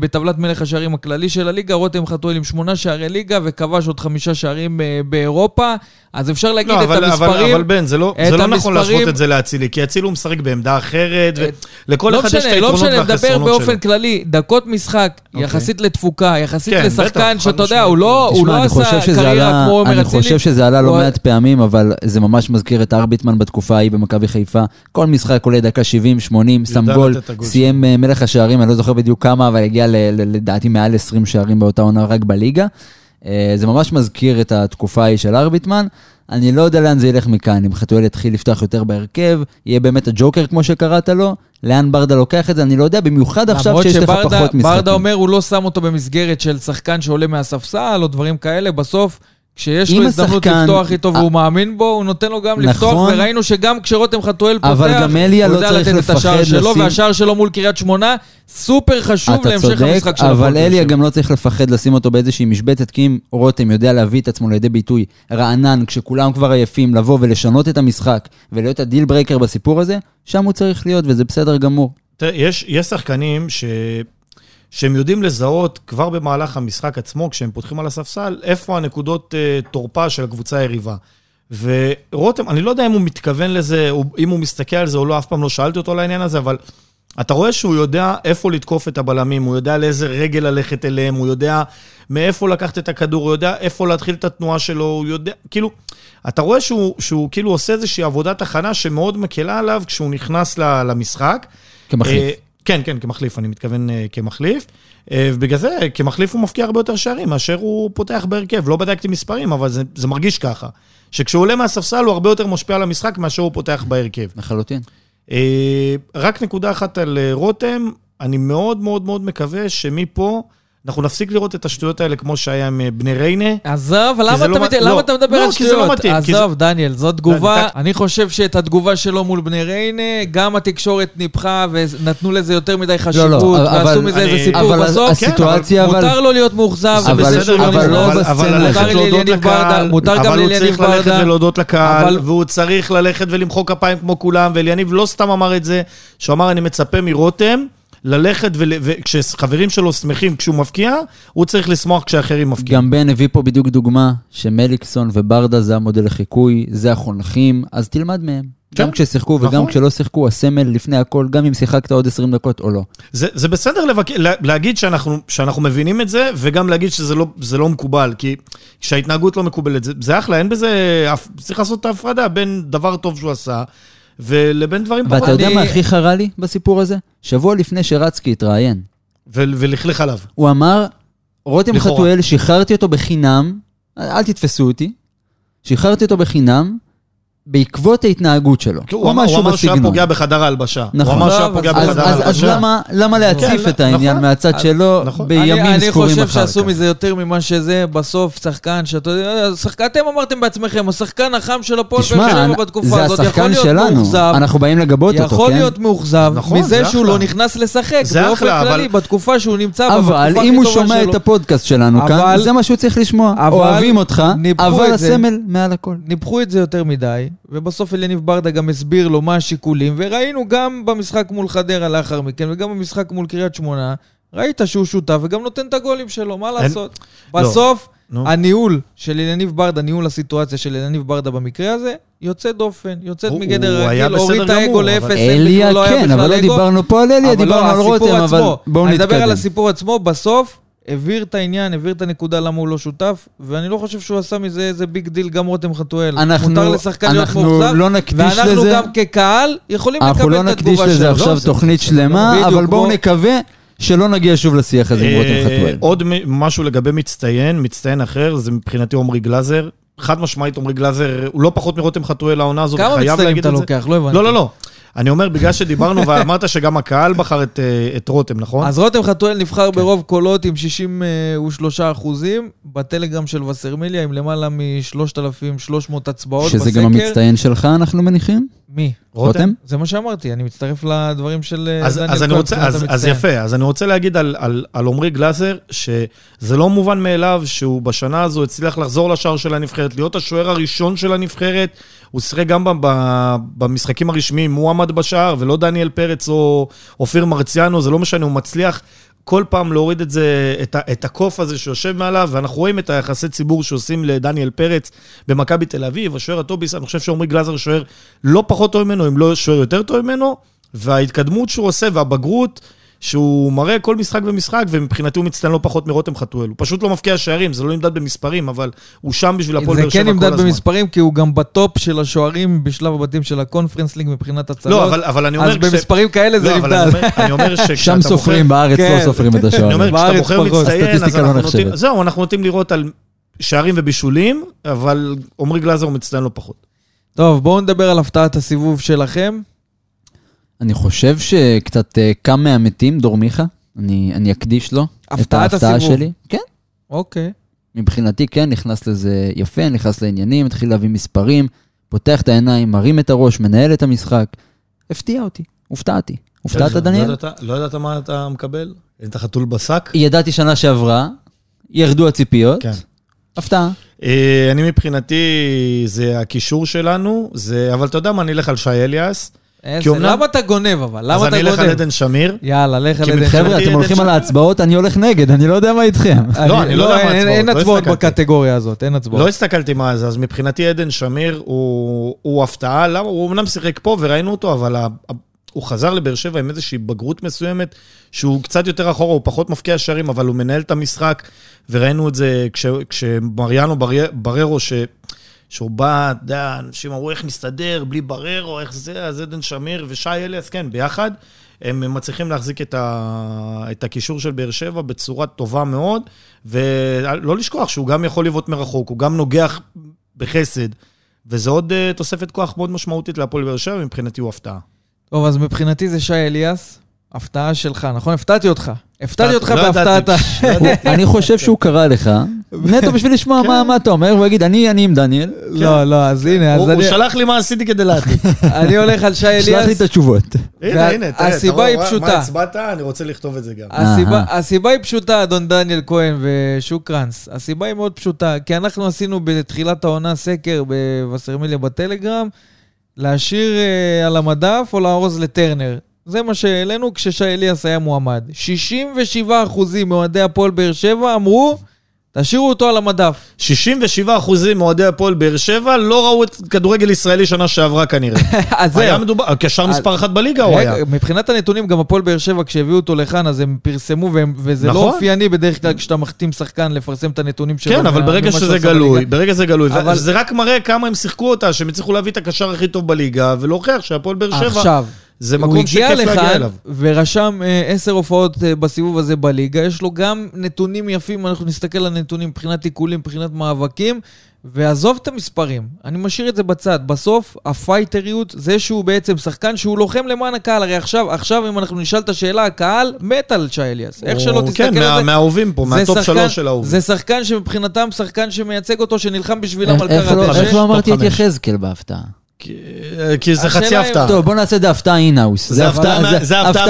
Speaker 2: בטבלת מלך השערים הכללי של הליגה, רותם חתואל עם שמונה שערי ליגה וכבש עוד חמישה שערים באירופה. אז אפשר להגיד
Speaker 4: לא,
Speaker 2: את
Speaker 4: אבל,
Speaker 2: המספרים.
Speaker 4: אבל, אבל בן, זה לא, זה לא נכון
Speaker 2: המספרים-
Speaker 4: להשוות את זה לאצילי, כי אצילי הוא משחק בעמדה אחרת, ולכל
Speaker 2: לא
Speaker 4: אחד יש את
Speaker 2: משנה, לא
Speaker 4: היתרונות
Speaker 2: משנה, נדבר
Speaker 4: והחסרונות
Speaker 2: באופן
Speaker 4: שלו.
Speaker 2: כללי, דקות משחק,
Speaker 4: אוקיי.
Speaker 2: יחסית לתפוקה, יחסית
Speaker 4: כן,
Speaker 2: לשחקן שאתה יודע. הוא לא הוא
Speaker 3: תשמע,
Speaker 2: לא
Speaker 3: אני חושב
Speaker 2: עשה קריירה
Speaker 3: עלה,
Speaker 2: כמו עומר
Speaker 3: אני
Speaker 2: אצילי.
Speaker 3: חושב שזה עלה לא
Speaker 2: הוא-
Speaker 3: מעט פעמים, אבל זה ממש מזכיר את ארביטמן בתקופה ההיא במכבי חיפה. כל משחק עולה דקה 70, 80, שם גול, סיים אה, מלך השערים, אני לא זוכר בדיוק כמה, אבל הגיע לדעתי מעל 20 שערים באותה עונה רק בליגה. אה, זה ממש מזכיר את התקופה ההיא של ארביטמן. אני לא יודע לאן זה ילך מכאן, אם חתואל יתחיל לפתוח יותר בהרכב, יהיה באמת הג'וקר כמו שקראת לו, לאן ברדה לוקח את זה, אני לא יודע, במיוחד עכשיו
Speaker 2: למרות
Speaker 3: שיש לך
Speaker 2: שברדה-
Speaker 3: פחות משחקים.
Speaker 2: ברדה אומר, הוא לא שם אותו במסגרת של שחקן שעולה מהספסל או דברים כאלה, בסוף... כשיש לו הזדמנות
Speaker 3: השחקן-
Speaker 2: לפתוח איתו והוא מאמין בו, הוא נותן לו גם לפתוח,
Speaker 3: נכון.
Speaker 2: וראינו שגם כשרותם חתואל פותח,
Speaker 3: אבל גם אליה
Speaker 2: הוא
Speaker 3: לא
Speaker 2: יודע
Speaker 3: צריך
Speaker 2: לתת את השער שלו, והשער שלו מול קריית שמונה, סופר חשוב
Speaker 3: אתה
Speaker 2: להמשך
Speaker 3: צודק,
Speaker 2: המשחק של
Speaker 3: אבל
Speaker 2: הפועל
Speaker 3: אליה
Speaker 2: באר שבע.
Speaker 3: גם לא צריך לפחד לשים אותו באיזושהי משבצת, כי אם רותם יודע להביא את עצמו לידי ביטוי רענן, כשכולם כבר עייפים, לבוא ולשנות את המשחק ולהיות ה deal breaker בסיפור הזה, שם הוא צריך להיות, וזה בסדר גמור.
Speaker 4: תראה, יש, יש שחקנים ש... שהם יודעים לזהות כבר במהלך המשחק עצמו, כשהם פותחים על הספסל, איפה הנקודות אה, תורפה של הקבוצה היריבה. ורותם, אני לא יודע אם הוא מתכוון לזה, אם הוא מסתכל על זה או לא, אף פעם לא שאלתי אותו על העניין הזה, אבל אתה רואה שהוא יודע איפה לתקוף את הבלמים, הוא יודע לאיזה רגל ללכת אליהם, הוא יודע מאיפה לקחת את הכדור, הוא יודע איפה להתחיל את התנועה שלו, הוא יודע, כאילו, אתה רואה שהוא, שהוא כאילו עושה איזושהי עבודת הכנה שמאוד מקלה עליו כשהוא נכנס למשחק.
Speaker 3: כמחליף.
Speaker 4: כן, כן, כמחליף, אני מתכוון אה, כמחליף. אה, ובגלל זה, כמחליף הוא מפקיע הרבה יותר שערים מאשר הוא פותח בהרכב. לא בדקתי מספרים, אבל זה, זה מרגיש ככה. שכשהוא עולה מהספסל הוא הרבה יותר משפיע על המשחק מאשר הוא פותח בהרכב.
Speaker 3: לחלוטין.
Speaker 4: אה, רק נקודה אחת על רותם, אני מאוד מאוד מאוד מקווה שמפה אנחנו נפסיק לראות את השטויות האלה כמו שהיה עם אה, בני ריינה.
Speaker 2: עזוב, אבל למה
Speaker 4: זה
Speaker 2: אתה
Speaker 4: לא
Speaker 2: מת-
Speaker 4: לא,
Speaker 2: אתה מדבר
Speaker 4: לא,
Speaker 2: על
Speaker 4: כי זה לא
Speaker 2: שטויות?
Speaker 4: מתאים, כי
Speaker 2: עזוב, דניאל, זאת תגובה.
Speaker 4: דקה.
Speaker 2: אני חושב שאת התגובה שלו מול בני ריינה, גם התקשורת ניפחה ונתנו לזה יותר מדי חשיבות,
Speaker 3: אבל-
Speaker 2: ועשו מזה
Speaker 4: אני-
Speaker 2: איזה סיפור.
Speaker 3: אבל
Speaker 2: בסוף,
Speaker 3: הסיטואציה, אבל...
Speaker 2: מותר לו להיות מאוכזב,
Speaker 3: אבל-
Speaker 2: שהוא לא
Speaker 3: אבל לא. בסצנה.
Speaker 4: אבל.
Speaker 2: מותר
Speaker 4: ללכת להודות
Speaker 2: לאליניב ברדה, גם
Speaker 4: אבל הוא צריך ללכת. ולהודות לקהל,
Speaker 2: אבל-
Speaker 4: והוא צריך ללכת ולמחוא כפיים כמו כולם, ואליניב לא סתם אמר את זה, שהוא אמר, אני מצפה מרותם ללכת, ול- וכשחברים שלו שמחים כשהוא מפקיע, הוא צריך לשמוח כשאחרים מפקיעים.
Speaker 3: גם בן הביא פה בדיוק דוגמה שמליקסון וברדה זה המודל לחיקוי, זה החונכים, אז תלמד מהם.
Speaker 4: כן,
Speaker 3: גם כששיחקו וגם
Speaker 4: נכון.
Speaker 3: כשלא שיחקו, הסמל לפני הכל, גם אם שיחקת עוד 20 דקות או לא.
Speaker 4: זה, זה בסדר לבק... לה- להגיד שאנחנו, שאנחנו מבינים את זה, וגם להגיד שזה לא, לא מקובל, כי כשההתנהגות לא מקובלת, זה, זה אחלה, אין בזה... צריך לעשות את ההפרדה בין דבר טוב שהוא עשה, ולבין דברים פחות...
Speaker 3: ואתה יודע
Speaker 2: אני-
Speaker 3: מה הכי חרה לי בסיפור הזה? שבוע לפני שרצקי התראיין,
Speaker 4: ו- ולכלך עליו.
Speaker 3: הוא אמר, רותם
Speaker 4: לכאורה.
Speaker 3: חתואל, שחררתי אותו בחינם, אל תתפסו אותי, שחררתי אותו בחינם בעקבות ההתנהגות שלו.
Speaker 4: הוא אמר, הוא אמר שהיה פוגע בחדר ההלבשה.
Speaker 3: נכון.
Speaker 4: הוא אמר שהיה
Speaker 2: לא,
Speaker 4: פוגע בחדר
Speaker 3: אז, אז
Speaker 4: ההלבשה.
Speaker 3: למה, למה להציף
Speaker 4: כן,
Speaker 3: את העניין
Speaker 4: נכון.
Speaker 3: מהצד שלו
Speaker 4: נכון.
Speaker 3: בימים
Speaker 2: אני,
Speaker 3: ספורים
Speaker 2: אני
Speaker 3: אחר
Speaker 2: חושב
Speaker 3: כך?
Speaker 2: שעשו מזה יותר ממה שזה, בסוף שחקן שאתה יודע, שחקן, אתם אמרתם בעצמכם, השחקן החם של הפועל באר
Speaker 3: תשמע,
Speaker 2: שבע
Speaker 3: אני-
Speaker 2: בתקופה
Speaker 3: זה
Speaker 2: הזאת, יכול
Speaker 3: השחקן
Speaker 2: להיות
Speaker 3: שלנו,
Speaker 2: מאוכזב,
Speaker 3: אנחנו באים לגבות אותו,
Speaker 2: יכול
Speaker 3: כן?
Speaker 2: להיות מאוכזב
Speaker 4: נכון,
Speaker 2: מזה
Speaker 4: זה
Speaker 2: שהוא. לא נכנס לשחק, באופן כללי, בתקופה שהוא נמצא בה,
Speaker 3: אבל אם הוא שומע. את הפודקאסט שלנו כאן, זה מה שהוא צריך לשמוע. אוהבים אותך, אבל
Speaker 2: את.
Speaker 3: הסמל מעל הכל.
Speaker 2: ניפחו את זה יותר מדי, ובסוף אליניב ברדה גם הסביר לו מה השיקולים, וראינו גם במשחק מול חדרה לאחר מכן, וגם במשחק מול קריית שמונה, ראית שהוא שותף וגם נותן את הגולים שלו, מה לעשות?
Speaker 4: לא.
Speaker 2: בסוף,
Speaker 4: נו.
Speaker 2: הניהול של אליניב ברדה, ניהול הסיטואציה של אליניב ברדה במקרה הזה, יוצא דופן, יוצאת מגדר הרגיל,
Speaker 4: בסדר
Speaker 2: הוריד את האגו לאפס,
Speaker 4: אבל-
Speaker 2: אין
Speaker 3: אליה
Speaker 2: לא
Speaker 3: כן, אבל לא. דיברנו פה על אליה,
Speaker 2: אבל
Speaker 3: דיברנו
Speaker 2: לא,
Speaker 3: על רותם, אבל בואו
Speaker 2: אני אדבר
Speaker 3: נתקדם.
Speaker 2: על הסיפור עצמו, בסוף הבהיר את העניין, הבהיר את הנקודה למה הוא לא שותף, ואני לא חושב שהוא עשה מזה איזה big deal, גם רותם חתואל.
Speaker 3: אנחנו-
Speaker 2: מותר לשחקן להיות
Speaker 3: אנחנו
Speaker 2: מאוכזב,
Speaker 3: לא נקדיש
Speaker 2: ואנחנו
Speaker 3: לזה-
Speaker 2: גם כקהל יכולים
Speaker 3: אנחנו
Speaker 2: לקבל
Speaker 3: לא
Speaker 2: את
Speaker 3: נקדיש
Speaker 2: התגובה
Speaker 3: לזה
Speaker 2: שלו.
Speaker 3: עכשיו
Speaker 2: לא, זה-
Speaker 3: תוכנית שלמה,
Speaker 2: בדיוק,
Speaker 3: אבל בואו
Speaker 2: בוא-
Speaker 3: נקווה שלא נגיע שוב לשיח הזה עם רותם
Speaker 4: אה,
Speaker 3: חתואל.
Speaker 4: עוד משהו לגבי מצטיין, מצטיין אחר, זה מבחינתי עמרי גלאזר. חד משמעית עמרי גלאזר, הוא לא פחות מרותם חתואל העונה הזאת,
Speaker 2: כמה
Speaker 4: חייב
Speaker 2: מצטיינים
Speaker 4: להגיד
Speaker 2: אתה
Speaker 4: את זה.
Speaker 2: לוקח? לא הבנתי.
Speaker 4: לא, לא, לא. אני אומר, בגלל שדיברנו ואמרת שגם הקהל בחר את, אה, את רותם, נכון?
Speaker 2: אז רותם חתואל נבחר
Speaker 3: כן.
Speaker 2: ברוב קולות עם 63 אחוזים, בטלגרם של וסרמיליה עם למעלה מ-3,300 הצבעות בסקר.
Speaker 3: שזה גם המצטיין שלך, אנחנו מניחים?
Speaker 2: מי?
Speaker 3: רותם?
Speaker 2: זה מה שאמרתי, אני מצטרף לדברים של אה,
Speaker 4: אז,
Speaker 2: דניאל
Speaker 4: אז, אני רוצה, אז, אז. יפה, אז אני רוצה להגיד על, על, על עמרי גלאזר, שזה לא מובן מאליו שהוא בשנה הזו הצליח לחזור לשער של הנבחרת, להיות השוער הראשון של הנבחרת. הוא שיחק גם ב- ב- במשחקים הרשמיים, הוא עמד בשער, ולא דניאל פרץ או אופיר מרציאנו, זה לא משנה, הוא מצליח כל פעם להוריד את זה, את, את הקוף הזה שיושב מעליו, ואנחנו רואים את היחסי ציבור שעושים לדניאל פרץ במכבי תל אביב, השוער הטוב בישראל, אני חושב שעמרי גלאזר שוער לא פחות טוב ממנו, אם לא שוער יותר טוב ממנו, וההתקדמות שהוא עושה והבגרות, שהוא מראה כל משחק ומשחק, ומבחינתי הוא מצטיין לא פחות מרותם חתואל. הוא פשוט לא מבקיע שערים, זה לא נמדד במספרים, אבל הוא שם בשביל הפועל
Speaker 2: זה
Speaker 4: באר שבע
Speaker 2: כן
Speaker 4: כל
Speaker 2: נמדד
Speaker 4: הזמן.
Speaker 2: במספרים, כי הוא גם ב top של השוערים בשלב הבתים של הקונפרנס ליג מבחינת הצלות.
Speaker 4: לא, אבל, אבל אני אומר...
Speaker 2: אז במספרים כאלה זה
Speaker 4: לא, אבל
Speaker 2: נמדד.
Speaker 4: אני אומר- אני אומר שכשאתה
Speaker 3: שם. סופרים, בארץ
Speaker 2: כן.
Speaker 3: לא סופרים את
Speaker 4: אני
Speaker 3: השוערים.
Speaker 4: אומר, כשאתה בוחר. מצטיין, אז
Speaker 3: הסטטיסטיקה לא
Speaker 4: אנחנו נוטים... זהו, אנחנו נוטים לראות על שערים ובישולים, אבל עמרי גלאזר הוא מצטיין לא פחות.
Speaker 2: טוב, בואו נדבר על הפתעת הסיבוב שלכם.
Speaker 3: אני חושב שקצת אה, קם מהמתים, דור מיכה. אני אני אקדיש לו. את ההפתעה
Speaker 2: הסיבוב.
Speaker 3: שלי. כן.
Speaker 2: אוקיי.
Speaker 3: מבחינתי כן, נכנס לזה יפה, נכנס לעניינים, התחיל להביא מספרים, פותח את העיניים, מרים את הראש, מנהל את המשחק. הפתיע אותי, הופתעתי. הופתעת,
Speaker 4: לא
Speaker 3: דניאל?
Speaker 4: ידעת- לא ידעת מה אתה מקבל? את החתול בשק?
Speaker 3: ידעתי שנה שעברה, ירדו הציפיות,
Speaker 4: כן.
Speaker 3: הפתעה.
Speaker 4: אה, אני מבחינתי, זה הקישור שלנו, זה, אבל אתה יודע מה, אני אלך על שי אליאס.
Speaker 2: איזה-
Speaker 4: אומנם-
Speaker 2: למה אתה גונב אבל? למה
Speaker 4: אז
Speaker 2: אתה
Speaker 4: אני אלך על
Speaker 2: גונב?
Speaker 4: עדן שמיר.
Speaker 2: יאללה, לך על
Speaker 4: כי
Speaker 2: עדן שמיר.
Speaker 3: חבר'ה, אתם הולכים על ההצבעות, אני הולך נגד, אני לא יודע מה איתכם.
Speaker 4: לא, אני לא יודע מה
Speaker 2: אין-
Speaker 4: ההצבעות,
Speaker 2: אין
Speaker 4: לא
Speaker 2: הצבעות. בקטגוריה הזאת, אין הצבעות.
Speaker 4: לא הסתכלתי מה זה, אז מבחינתי עדן שמיר הוא, הפתעה, למה? הוא אמנם שיחק פה וראינו אותו, אבל הוא חזר לבאר שבע עם איזושהי בגרות מסוימת, שהוא קצת יותר אחורה, הוא פחות מפקיע שערים, אבל הוא מנהל את המשחק, וראינו את זה כש, כשמריאנו בר- בררו, ש, שהוא בא, אתה יודע, אנשים אמרו איך נסתדר, בלי בררו, איך זה, אז עדן שמיר ושי אליאס, כן, ביחד. הם מצליחים להחזיק את, ה... את הקישור של באר שבע בצורה טובה מאוד, ולא לשכוח שהוא גם יכול לבעוט מרחוק, הוא גם נוגח בחסד, וזו עוד uh, תוספת כוח מאוד משמעותית להפועל באר שבע, מבחינתי הוא הפתעה.
Speaker 2: טוב, אז מבחינתי זה שי אליאס, הפתעה שלך, נכון? הפתעתי אותך. הפתעתי אותך
Speaker 4: לא
Speaker 2: בהפתעת ה...
Speaker 4: ידעתי, לא.
Speaker 3: אני חושב שהוא קרא לך, נטו בשביל לשמוע מה- מה אתה אומר, הוא יגיד, אני אני עם דניאל,
Speaker 2: לא, לא, אז הנה, אז
Speaker 4: הוא הוא
Speaker 2: אני-
Speaker 4: שלח לי מה עשיתי כדי להעתיק.
Speaker 2: אני הולך על שי
Speaker 3: שלח לי
Speaker 2: אליאס.
Speaker 3: את התשובות.
Speaker 4: הנה, הנה, תראה,
Speaker 2: הסיבה היא פשוטה.
Speaker 4: מה הצבעת? אני רוצה לכתוב את זה גם.
Speaker 2: הסיבה היא פשוטה, אדון דניאל כהן ושוקרנס. הסיבה היא מאוד פשוטה, כי אנחנו עשינו בתחילת העונה סקר בווסרמיליה בטלגרם, להשאיר אה, על המדף או לארוז לטרנר. זה מה שהעלינו כששי אליאס היה מועמד. 67% מאוהדי הפועל באר שבע אמרו, תשאירו אותו על המדף.
Speaker 4: 67 אחוזים מאוהדי הפועל באר שבע לא ראו את כדורגל ישראלי שנה שעברה כנראה.
Speaker 2: אז
Speaker 4: היה
Speaker 2: זהו.
Speaker 4: מדובר, קשר מספר אחת בליגה הוא היה.
Speaker 2: מבחינת הנתונים, גם הפועל באר שבע, כשהביאו אותו לכאן, אז הם פרסמו, וזה לא
Speaker 4: נכון.
Speaker 2: אופייני בדרך כלל כשאתה מחתים שחקן לפרסם את הנתונים שלו.
Speaker 4: כן, אבל ברגע שזה גלוי. ברגע שזה גלוי, זה רק מראה כמה הם שיחקו אותה, שהם הצליחו להביא את הקשר הכי טוב בליגה, ולהוכיח שהפועל באר שבע
Speaker 2: עכשיו,
Speaker 4: זה
Speaker 2: הוא
Speaker 4: מקום
Speaker 2: הגיע
Speaker 4: שכיף להגיע
Speaker 2: לכאן
Speaker 4: אליו.
Speaker 2: ורשם אה, עשר הופעות אה, בסיבוב הזה בליגה, יש לו גם נתונים יפים, אנחנו נסתכל על נתונים מבחינת עיקולים, מבחינת מאבקים, ועזוב את המספרים, אני משאיר את זה בצד. בסוף, הפייטריות, זה שהוא בעצם שחקן שהוא לוחם למען הקהל, הרי עכשיו, עכשיו אם אנחנו נשאל את השאלה, הקהל מת על שי אליאס. איך שלא
Speaker 4: הוא-
Speaker 2: תסתכל
Speaker 4: כן,
Speaker 2: על
Speaker 4: מה-
Speaker 2: זה.
Speaker 4: מהאהובים פה, מהטופ שלוש של האהובים.
Speaker 2: זה שחקן שמבחינתם שחקן שמייצג אותו, שנלחם בשבילם על
Speaker 3: איך
Speaker 2: קר
Speaker 3: לא-. איך לא אמרתי את. יחזקאל בהפתעה?
Speaker 4: כי- זה חצי הפתעה.
Speaker 3: טוב, בוא נעשה את זה הפתעה אינהאוס.
Speaker 4: זה הפתעה מה- זה הפתעה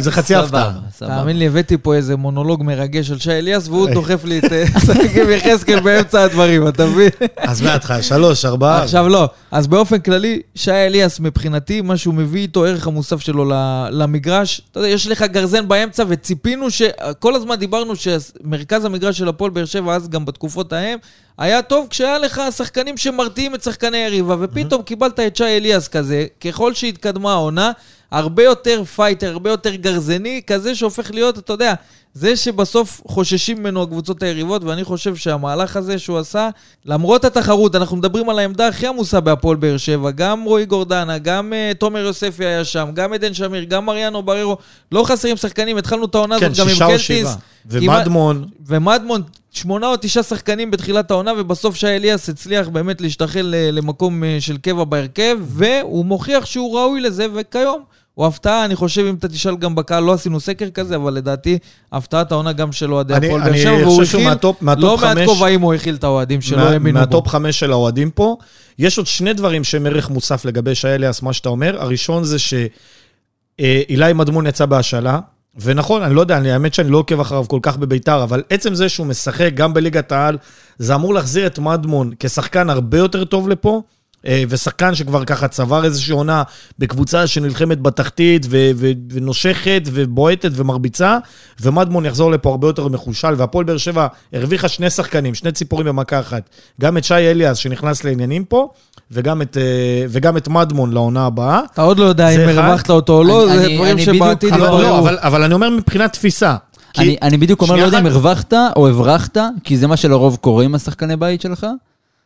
Speaker 4: זה מה- חצי הפתעה.
Speaker 2: תאמין לי, הבאתי פה איזה מונולוג מרגש של שי אליאס, והוא דוחף לי את אה, שגיב יחזקאל באמצע הדברים, אתה מבין?
Speaker 4: אז מההתחלה, שלוש, ארבעה.
Speaker 2: עכשיו לא. אז באופן כללי, שי אליאס מבחינתי, מה שהוא מביא איתו, ערך המוסף שלו ל- למגרש, אתה יודע, יש לך גרזן באמצע, וציפינו ש... כל הזמן דיברנו שמרכז המגרש של הפועל באר שבע, אז גם בתקופות ההם, היה טוב כשהיה לך שחקנים שמרתיעים את שחקני היריבה, ופתאום קיבלת את שי אליאס כזה, ככל שהתקדמה העונה, הרבה יותר פייטר, הרבה יותר גרזני, כזה שהופך להיות, אתה יודע, זה שבסוף חוששים ממנו הקבוצות היריבות, ואני חושב שהמהלך הזה שהוא עשה, למרות התחרות, אנחנו מדברים על העמדה הכי עמוסה בהפועל באר שבע, גם רועי גורדנה, גם אה, תומר יוספי היה שם, גם עדן שמיר, גם מריאנו בררו, לא חסרים שחקנים, התחלנו את העונה
Speaker 4: כן,
Speaker 2: הזאת גם עם
Speaker 4: שישה או
Speaker 2: קלטיס.
Speaker 4: שבעה. ומדמון,
Speaker 2: ומדמון, שמונה או תשעה שחקנים בתחילת העונה, ובסוף שי אליאס הצליח באמת להשתחל ל- למקום אה, של קבע בהרכב, והוא מוכיח שהוא ראוי לזה, וכיום הוא הפתעה, אני חושב, אם אתה תשאל גם בקהל, לא עשינו סקר כזה, אבל לדעתי, הפתעת העונה גם של אוהדי הפועל באר שבע, והוא הכיל,
Speaker 4: מהטופ- מהטופ
Speaker 2: לא מעט כובעים הוא הכיל את האוהדים שלא
Speaker 4: מה-
Speaker 2: האמינו בו.
Speaker 4: מהטופ חמש של האוהדים פה. יש עוד שני דברים שהם ערך מוסף לגבי שי אליאס, מה שאתה אומר. הראשון זה שאילי מדמון יצא בהשאלה, ונכון, אני לא יודע, אני, האמת שאני לא עוקב אחריו כל כך בביתר, אבל עצם זה שהוא משחק גם בליגת העל, זה אמור להחזיר את מדמון כשחקן הרבה יותר טוב לפה. אה, ושחקן שכבר ככה צבר איזושהי עונה בקבוצה שנלחמת בתחתית ו- ו- ונושכת ובועטת ומרביצה, ומדמון יחזור לפה הרבה יותר מחושל, והפועל באר שבע הרוויחה שני שחקנים, שני ציפורים במכה אחת. גם את שי אליאס שנכנס לעניינים פה, וגם את, אה, וגם את מדמון לעונה הבאה.
Speaker 2: אתה עוד לא יודע אם. הרווחת אותו או לא,
Speaker 3: אני-
Speaker 2: זה
Speaker 3: אני-
Speaker 2: דברים שבעתיד
Speaker 4: אבל,
Speaker 2: יתבררו.
Speaker 4: לא, אבל, אבל אני אומר מבחינת תפיסה. כי-
Speaker 3: אני, אני בדיוק אומר, לא יודע אם. הרווחת או הברחת, כי זה מה שלרוב קורה עם השחקני בית שלך.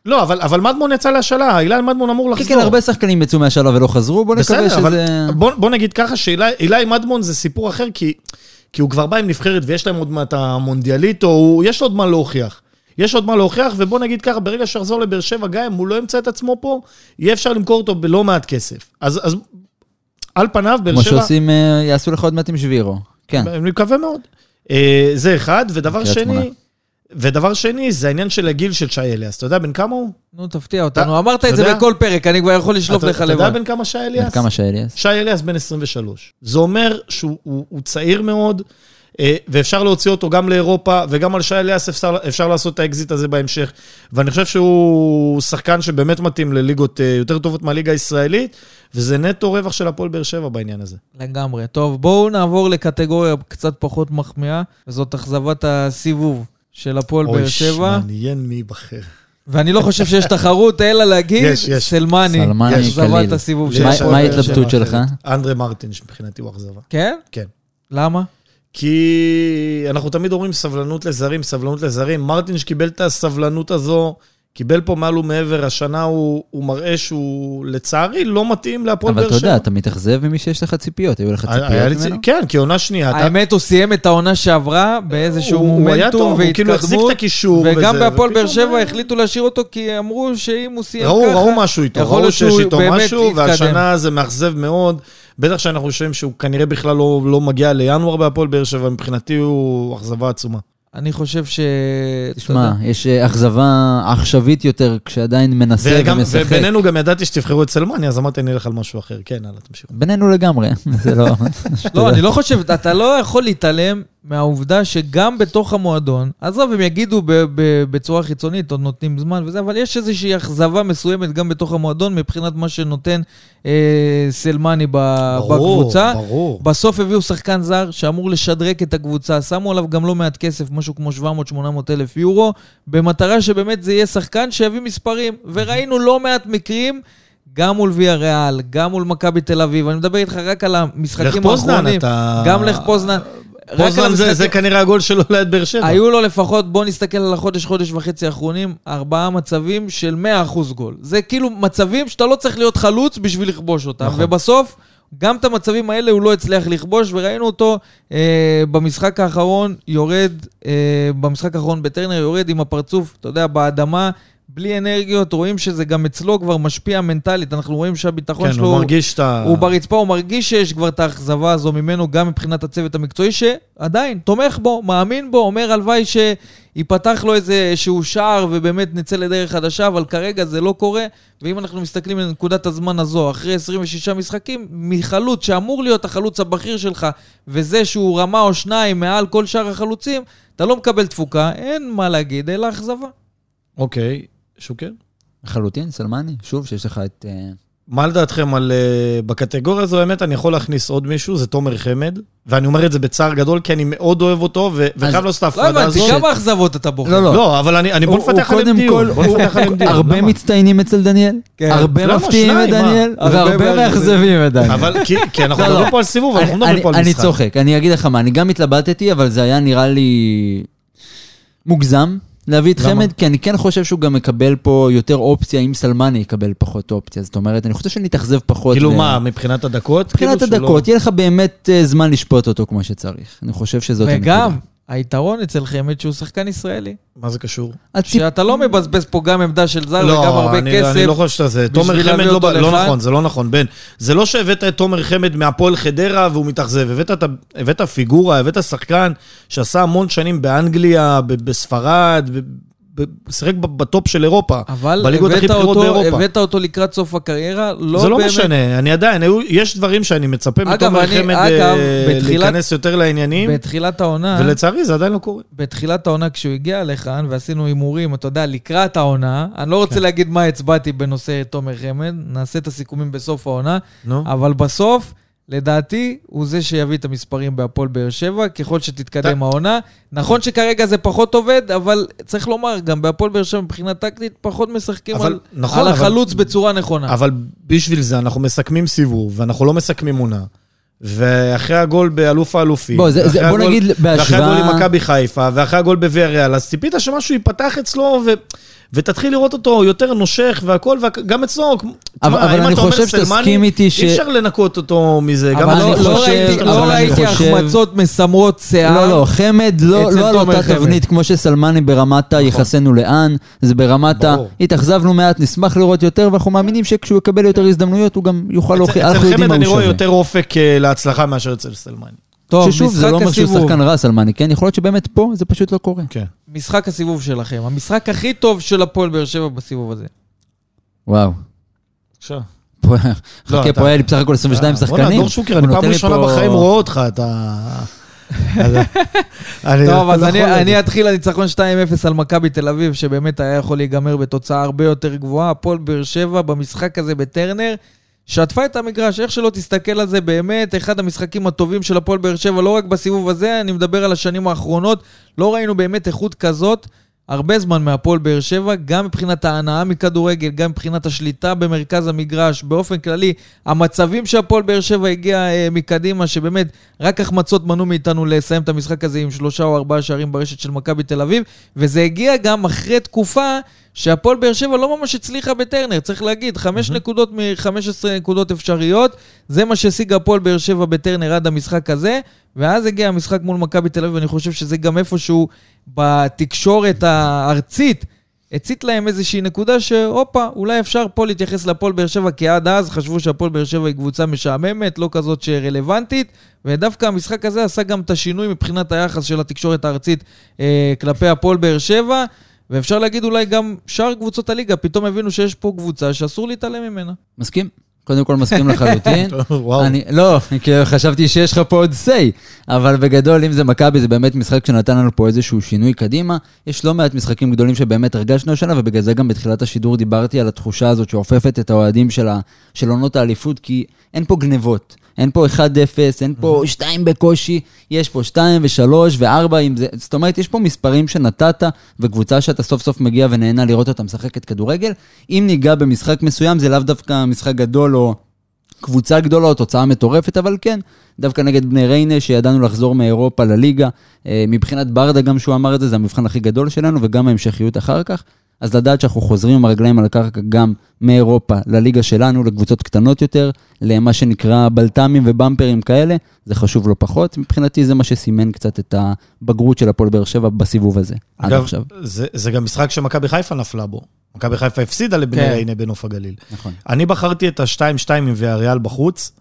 Speaker 4: לא, אבל, אבל מדמון יצא להשאלה, אילי מדמון אמור
Speaker 3: כן,
Speaker 4: לחזור.
Speaker 3: כן, הרבה שחקנים יצאו מהשלב ולא חזרו, בוא נקווה
Speaker 4: בסדר, אבל
Speaker 3: שזה...
Speaker 4: בוא, בוא נגיד ככה שאילי מדמון זה סיפור אחר, כי, כי הוא כבר בא עם נבחרת ויש להם עוד מעט המונדיאליטו, יש לו עוד מה להוכיח. יש עוד מה להוכיח, ובוא נגיד ככה, ברגע שיחזור לבאר שבע, גם אם הוא לא ימצא את עצמו פה, יהיה אפשר למכור אותו בלא מעט כסף. אז, אז על פניו, באר
Speaker 3: כמו
Speaker 4: שבע...
Speaker 3: שעושים, אה, יעשו לך עוד מעט עם שבירו. כן.
Speaker 4: אני מקווה מאוד. אה, זה אחד, ודבר. שני, ודבר שני, זה העניין של הגיל של שי אליאס. אתה יודע בן כמה הוא?
Speaker 2: נו, תפתיע אותנו. אמרת את זה? בכל פרק, אני כבר יכול לשלוף לך
Speaker 4: אתה יודע
Speaker 2: לבד.
Speaker 4: בן כמה שי אליאס?
Speaker 3: כמה שאליאס.
Speaker 4: שי אליאס בן 23. זה אומר שהוא הוא, הוא צעיר מאוד, ואפשר להוציא אותו גם לאירופה, וגם על שי אליאס אפשר, אפשר לעשות את האקזיט הזה בהמשך. ואני חושב שהוא שחקן שבאמת מתאים לליגות אה, יותר טובות מהליגה הישראלית, וזה נטו רווח של הפועל באר שבע בעניין הזה.
Speaker 2: לגמרי. טוב, בואו נעבור לקטגוריה קצת פחות מחמיאה, וזאת אכזבת הסיבוב של הפועל באר שבע.
Speaker 4: מעניין מי ייבחר.
Speaker 2: ואני לא חושב שיש תחרות, אלא להגיד,
Speaker 4: יש, יש.
Speaker 2: סלמני,
Speaker 3: סלמני
Speaker 2: אכזבת
Speaker 3: קליל.
Speaker 2: הסיבוב של
Speaker 3: מה-
Speaker 4: יש
Speaker 2: הפועל
Speaker 3: מה
Speaker 2: באר
Speaker 4: אכזבה
Speaker 3: ההתלבטות
Speaker 2: שבע.
Speaker 3: שלך?
Speaker 4: אנדרה מרטין, שמבחינתי הוא אכזבה.
Speaker 2: כן?
Speaker 4: כן.
Speaker 2: למה?
Speaker 4: כי אנחנו תמיד אומרים סבלנות לזרים, סבלנות לזרים. מרטינש קיבל את הסבלנות הזו, קיבל פה מעל ומעבר, השנה הוא, הוא מראה שהוא לצערי לא מתאים להפועל
Speaker 3: אבל
Speaker 4: באר
Speaker 3: אתה
Speaker 4: שבע.
Speaker 3: יודע, אתה מתאכזב ממי שיש לך ציפיות, היו לך ציפיות
Speaker 4: צי-
Speaker 3: ממנו?
Speaker 4: כן, כי עונה שנייה. אתה-
Speaker 2: האמת, הוא סיים את העונה שעברה באיזשהו
Speaker 4: הוא- הוא היה טוב,
Speaker 2: מומנטום
Speaker 4: הוא כאילו החזיק
Speaker 2: והתקדמות,
Speaker 4: את הקישור.
Speaker 2: וגם בהפועל באר שבע החליטו להשאיר אותו, כי אמרו שאם הוא סיים
Speaker 4: ראו,
Speaker 2: ככה...
Speaker 4: ראו משהו איתו, ראו שיש איתו משהו. והשנה זה מאכזב מאוד. בטח שאנחנו חושבים שהוא כנראה בכלל לא, לא מגיע לינואר בהפועל באר שבע, מבחינתי הוא אכזבה עצומה.
Speaker 2: אני חושב ש...
Speaker 3: תשמע, יש אה, אכזבה עכשווית יותר כשעדיין מנסה
Speaker 4: וגם,
Speaker 3: ומשחק.
Speaker 4: ובינינו גם ידעתי שתבחרו את סלמני, אז אמרתי, אני אלך על משהו אחר. כן, הלאה, תמשיכו.
Speaker 3: בינינו לגמרי, זה לא...
Speaker 2: לא, אני לא חושב, אתה לא יכול להתעלם מהעובדה שגם בתוך המועדון, עזוב, הם יגידו ב- ב- בצורה חיצונית, עוד נותנים זמן וזה, אבל יש איזושהי אכזבה מסוימת גם בתוך המועדון מבחינת מה שנותן אה, סלמני ב- בקבוצה.
Speaker 4: ברור.
Speaker 2: בסוף הביאו שחקן זר שאמור לשדרג את הקבוצה, שמו עליו גם לא מעט כסף, משהו כמו 700-800 אלף יורו, במטרה שבאמת זה יהיה שחקן שיביא מספרים. וראינו לא מעט מקרים, גם מול ויה ריאל, גם מול מכבי תל אביב, אני מדבר איתך רק על המשחקים האחרונים.
Speaker 4: אתה...
Speaker 2: גם לך פוזנן.
Speaker 4: פוזנן זה, זה כנראה הגול שלו ליד באר שבע.
Speaker 2: היו לו לפחות, בוא נסתכל על החודש, חודש וחצי האחרונים, ארבעה מצבים של 100% גול. זה כאילו מצבים שאתה לא צריך להיות חלוץ בשביל לכבוש אותם.
Speaker 4: נכון.
Speaker 2: ובסוף, גם את המצבים האלה הוא לא הצליח לכבוש, וראינו אותו אה, במשחק האחרון יורד, אה, במשחק האחרון בטרנר יורד עם הפרצוף, אתה יודע, באדמה. בלי אנרגיות, רואים שזה גם אצלו כבר משפיע מנטלית, אנחנו רואים שהביטחון
Speaker 4: כן,
Speaker 2: שלו...
Speaker 4: הוא מרגיש את ה...
Speaker 2: הוא ברצפה, הוא מרגיש שיש כבר את האכזבה הזו ממנו, גם מבחינת הצוות המקצועי, שעדיין תומך בו, מאמין בו, אומר הלוואי שיפתח לו איזה שהוא שער ובאמת נצא לדרך חדשה, אבל כרגע זה לא קורה. ואם אנחנו מסתכלים על נקודת הזמן הזו, אחרי 26 משחקים, מחלוץ שאמור להיות החלוץ הבכיר שלך, וזה שהוא רמה או שניים מעל כל שאר החלוצים, אתה לא מקבל תפוקה, אין מה להגיד, אלא אכזבה.
Speaker 4: אוקיי, שוקר?
Speaker 3: לחלוטין, סלמני, שוב, שיש לך את... אה,
Speaker 4: מה לדעתכם על... אה, בקטגוריה הזו, האמת, אני יכול להכניס עוד מישהו, זה תומר חמד, ואני אומר את זה בצער גדול, כי אני מאוד אוהב אותו, ו- וחייב לעשות את
Speaker 2: לא
Speaker 4: ההפרדה
Speaker 2: הבנתי,
Speaker 4: הזו.
Speaker 2: כמה אכזבות אתה בוחר?
Speaker 3: לא, לא.
Speaker 4: לא, אבל אני, אני בוא נפתח עליהם דיון.
Speaker 3: כל-
Speaker 4: בוא
Speaker 3: הוא-
Speaker 4: נפתח עליהם דיון.
Speaker 3: הרבה? מצטיינים אצל דניאל,
Speaker 2: כן.
Speaker 3: הרבה? מפתיעים את? דניאל,
Speaker 2: הרבה
Speaker 3: והרבה
Speaker 2: מאכזבים.
Speaker 3: את דניאל.
Speaker 4: אבל כי, כי אנחנו
Speaker 3: לא, לא.
Speaker 4: מדברים פה על סיבוב, אנחנו מדברים פה על
Speaker 3: אני- אני
Speaker 4: משחק.
Speaker 3: צוחק, אני אגיד לך מה, אני גם התלבטתי, אבל זה היה נראה לי מוגזם להביא את? חמד, כי אני כן חושב שהוא גם מקבל פה יותר אופציה, אם סלמני יקבל פחות אופציה. זאת אומרת, אני חושב שנתאכזב פחות.
Speaker 4: כאילו
Speaker 3: ו-
Speaker 4: מה, מבחינת הדקות?
Speaker 3: מבחינת
Speaker 4: כאילו שלא-
Speaker 3: הדקות, יהיה לך באמת אה, זמן לשפוט אותו כמו שצריך. אני חושב שזאת הנקודה.
Speaker 2: וגם, היתרון אצל חמד שהוא שחקן ישראלי.
Speaker 4: מה זה קשור?
Speaker 3: הציפ-
Speaker 2: שאתה לא מבזבז פה גם עמדה של זר וגם הרבה
Speaker 4: אני,
Speaker 2: כסף.
Speaker 4: אני לא חושב שאתה זה. תומר חמד לא, לא. נכון, זה לא נכון, בן. זה לא שהבאת את תומר חמד מהפועל חדרה והוא מתאכזב. הבאת, את ה- הבאת פיגורה, הבאת שחקן שעשה המון שנים באנגליה, בספרד, שיחק בטופ של אירופה.
Speaker 2: אבל
Speaker 4: בליגות הכי בכירות באירופה.
Speaker 2: הבאת אותו לקראת סוף הקריירה, לא
Speaker 4: זה לא
Speaker 2: באמת...
Speaker 4: משנה, אני עדיין, יש דברים שאני מצפה מתומר חמד
Speaker 2: אגב,
Speaker 4: אה, להיכנס יותר לעניינים,
Speaker 2: בתחילת העונה,
Speaker 4: ולצערי זה עדיין לא קורה.
Speaker 2: בתחילת העונה כשהוא הגיע לכאן ועשינו הימורים, אתה יודע, לקראת העונה, אני לא
Speaker 4: כן.
Speaker 2: רוצה להגיד מה הצבעתי בנושא תומר חמד, נעשה את הסיכומים בסוף העונה,
Speaker 4: נו.
Speaker 2: אבל בסוף, לדעתי, הוא זה שיביא את המספרים בהפועל באר שבע, ככל שתתקדם
Speaker 4: אתה-
Speaker 2: העונה. נכון שכרגע זה פחות עובד, אבל צריך לומר, גם בהפועל באר שבע מבחינה טקטית, פחות משחקים
Speaker 4: אבל-
Speaker 2: על,
Speaker 4: נכון,
Speaker 2: על
Speaker 4: אבל-
Speaker 2: החלוץ בצורה נכונה.
Speaker 4: אבל בשביל זה אנחנו מסכמים סיבוב, ואנחנו לא מסכמים עונה. ואחרי הגול באלוף האלופים,
Speaker 3: בוא, זה- זה- בוא
Speaker 4: הגול-
Speaker 3: נגיד
Speaker 4: ואחרי הגול עם
Speaker 3: בהשוואה...
Speaker 4: מכבי חיפה, ואחרי הגול בוויה ריאל, אז ציפית שמשהו ייפתח אצלו, ו... ותתחיל לראות אותו יותר נושך והכל, וגם אצלו,
Speaker 3: אבל- אבל אני חושב שתסכים איתי ש-
Speaker 4: אי אפשר לנקות אותו מזה, גם
Speaker 3: אני
Speaker 2: לא, לא
Speaker 3: חושב-
Speaker 2: לא
Speaker 3: אני
Speaker 2: ראיתי החמצות מסמרות שיער.
Speaker 3: לא, לא, חמד לא,
Speaker 2: אצל
Speaker 3: לא על אותה
Speaker 2: חמד.
Speaker 3: תבנית כמו שסלמני ברמת ה יחסנו לאן, זה ברמת ה... התאכזבנו מעט, נשמח לראות יותר, ואנחנו מאמינים שכשהוא יקבל יותר הזדמנויות הוא גם יוכל
Speaker 4: אצל-
Speaker 3: להוכיח,
Speaker 4: אצל
Speaker 3: אנחנו יודעים
Speaker 4: חמד
Speaker 3: מה
Speaker 4: אני
Speaker 3: הוא
Speaker 4: רואה
Speaker 3: שווה.
Speaker 4: יותר אופק אה, להצלחה מאשר אצל סלמני.
Speaker 2: טוב,
Speaker 3: ששוב, זה
Speaker 2: משחק
Speaker 3: לא אומר שהוא
Speaker 2: הסיבוב.
Speaker 3: שחקן רע, סלמני, כן? יכול להיות שבאמת פה זה פשוט לא קורה.
Speaker 4: כן.
Speaker 2: משחק הסיבוב שלכם. המשחק הכי טוב של הפועל באר שבע בסיבוב הזה.
Speaker 3: וואו.
Speaker 4: בבקשה. לא,
Speaker 3: חכה, פה היה לי בסך הכל 22
Speaker 4: אה, בוא'נה,
Speaker 3: שחקנים.
Speaker 4: דור שוקר, אני פעם ראשונה בחיים רואה אותך, אתה...
Speaker 2: טוב,
Speaker 4: לא
Speaker 2: אז אני. אני אתחיל הניצחון 2-0 על מכבי תל אביב, שבאמת היה יכול להיגמר בתוצאה הרבה יותר גבוהה. הפועל באר שבע במשחק הזה בטרנר, שטפה את המגרש, איך שלא תסתכל על זה, באמת, אחד המשחקים הטובים של הפועל באר שבע, לא רק בסיבוב הזה, אני מדבר על השנים האחרונות, לא ראינו באמת איכות כזאת. הרבה זמן מהפועל באר שבע, גם מבחינת ההנאה מכדורגל, גם מבחינת השליטה במרכז המגרש, באופן כללי, המצבים שהפועל באר שבע הגיע אה, מקדימה, שבאמת רק החמצות מנעו מאיתנו לסיים את המשחק הזה עם שלושה או ארבעה שערים ברשת של מכבי תל אביב, וזה הגיע גם אחרי תקופה שהפועל באר שבע לא ממש הצליחה בטרנר, צריך להגיד, חמש נקודות מ-15 נקודות אפשריות, זה מה שהשיג הפועל באר שבע בטרנר עד המשחק הזה, ואז הגיע המשחק מול מכבי תל אביב, ואני חושב שזה גם איפשהו בתקשורת הארצית. הצית להם איזושהי נקודה שהופה, אולי אפשר פה להתייחס להפועל באר שבע, כי עד אז חשבו שהפועל באר שבע היא קבוצה משעממת, לא כזאת שרלוונטית, ודווקא המשחק הזה עשה גם את השינוי מבחינת היחס של התקשורת הארצית אה, כלפי הפועל באר שבע, ואפשר להגיד אולי גם שאר קבוצות הליגה, פתאום הבינו שיש פה קבוצה שאסור להתעלם ממנה.
Speaker 3: מסכים? קודם כל מסכים לחלוטין.
Speaker 4: וואו.
Speaker 3: אני, לא, כי חשבתי שיש לך פה עוד say, אבל בגדול, אם זה מכבי, זה באמת משחק שנתן לנו פה איזשהו שינוי קדימה. יש לא מעט משחקים גדולים שבאמת הרגשנו השנה, ובגלל זה גם בתחילת השידור דיברתי על התחושה הזאת שעופפת את האוהדים של, עונות האליפות, כי אין פה גנבות. אין פה 1-0, אין פה 2 בקושי, יש פה 2 ו-3 ו-4, זאת אומרת, יש פה מספרים שנתת, וקבוצה שאתה סוף סוף מגיע ונהנה לראות אותה משחקת כדורגל. אם ניגע במשחק מסוים, זה לאו דווקא משחק גדול או קבוצה גדולה תוצאה מטורפת, אבל כן, דווקא נגד בני ריינה, שידענו לחזור מאירופה לליגה. אה, מבחינת ברדה, גם שהוא אמר את זה, זה המבחן הכי גדול שלנו, וגם ההמשכיות אחר כך. אז לדעת שאנחנו חוזרים עם הרגליים על הקרקע גם מאירופה לליגה שלנו, לקבוצות קטנות יותר, למה שנקרא בלת"מים ובמפרים כאלה, זה חשוב לא פחות. מבחינתי זה מה שסימן קצת את הבגרות של הפועל באר שבע בסיבוב הזה, עד
Speaker 4: אגב,
Speaker 3: עכשיו.
Speaker 4: זה, זה גם משחק שמכבי חיפה נפלה בו. מכבי חיפה הפסידה לבני
Speaker 2: כן.
Speaker 4: ריינה בנוף הגליל.
Speaker 3: נכון.
Speaker 4: אני בחרתי את ה-2-2 עם ויאריאל בחוץ.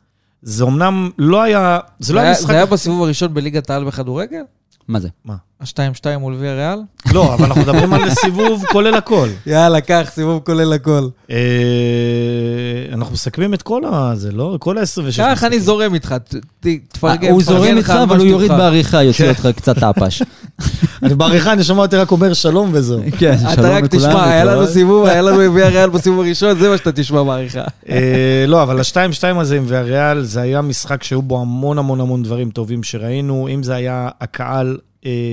Speaker 4: זה אמנם לא היה, זה לא
Speaker 2: זה
Speaker 4: היה
Speaker 2: היה-
Speaker 4: משחק...
Speaker 2: זה היה בסיבוב הראשון בליגת העל בכדורגל?
Speaker 3: מה זה?
Speaker 2: ה-2-2 מול ויה ריאל?
Speaker 4: לא, אבל אנחנו מדברים על סיבוב כולל הכל.
Speaker 2: יאללה, קח, סיבוב כולל הכל.
Speaker 4: אה, אנחנו מסכמים את כל ה... זה לא? כל ה-26.
Speaker 2: קח, אני זורם איתך, תפרגן.
Speaker 3: הוא זורם איתך, אבל הוא יוריד. בעריכה, יוצא
Speaker 4: כן.
Speaker 3: אותך קצת.
Speaker 4: אני בעריכה, אני שומע אותי רק אומר שלום וזהו.
Speaker 3: כן, שלום
Speaker 2: אתה רק
Speaker 3: לכולם,
Speaker 2: תשמע, היה לנו. סיבוב, היה לנו ויה ריאל בסיבוב הראשון, זה מה שאתה תשמע בעריכה.
Speaker 4: אה, לא, אבל ה-2-2 הזה עם ויאריאל, זה היה משחק שהיו בו המון המון המון דברים טובים שראינו. אם זה היה הקהל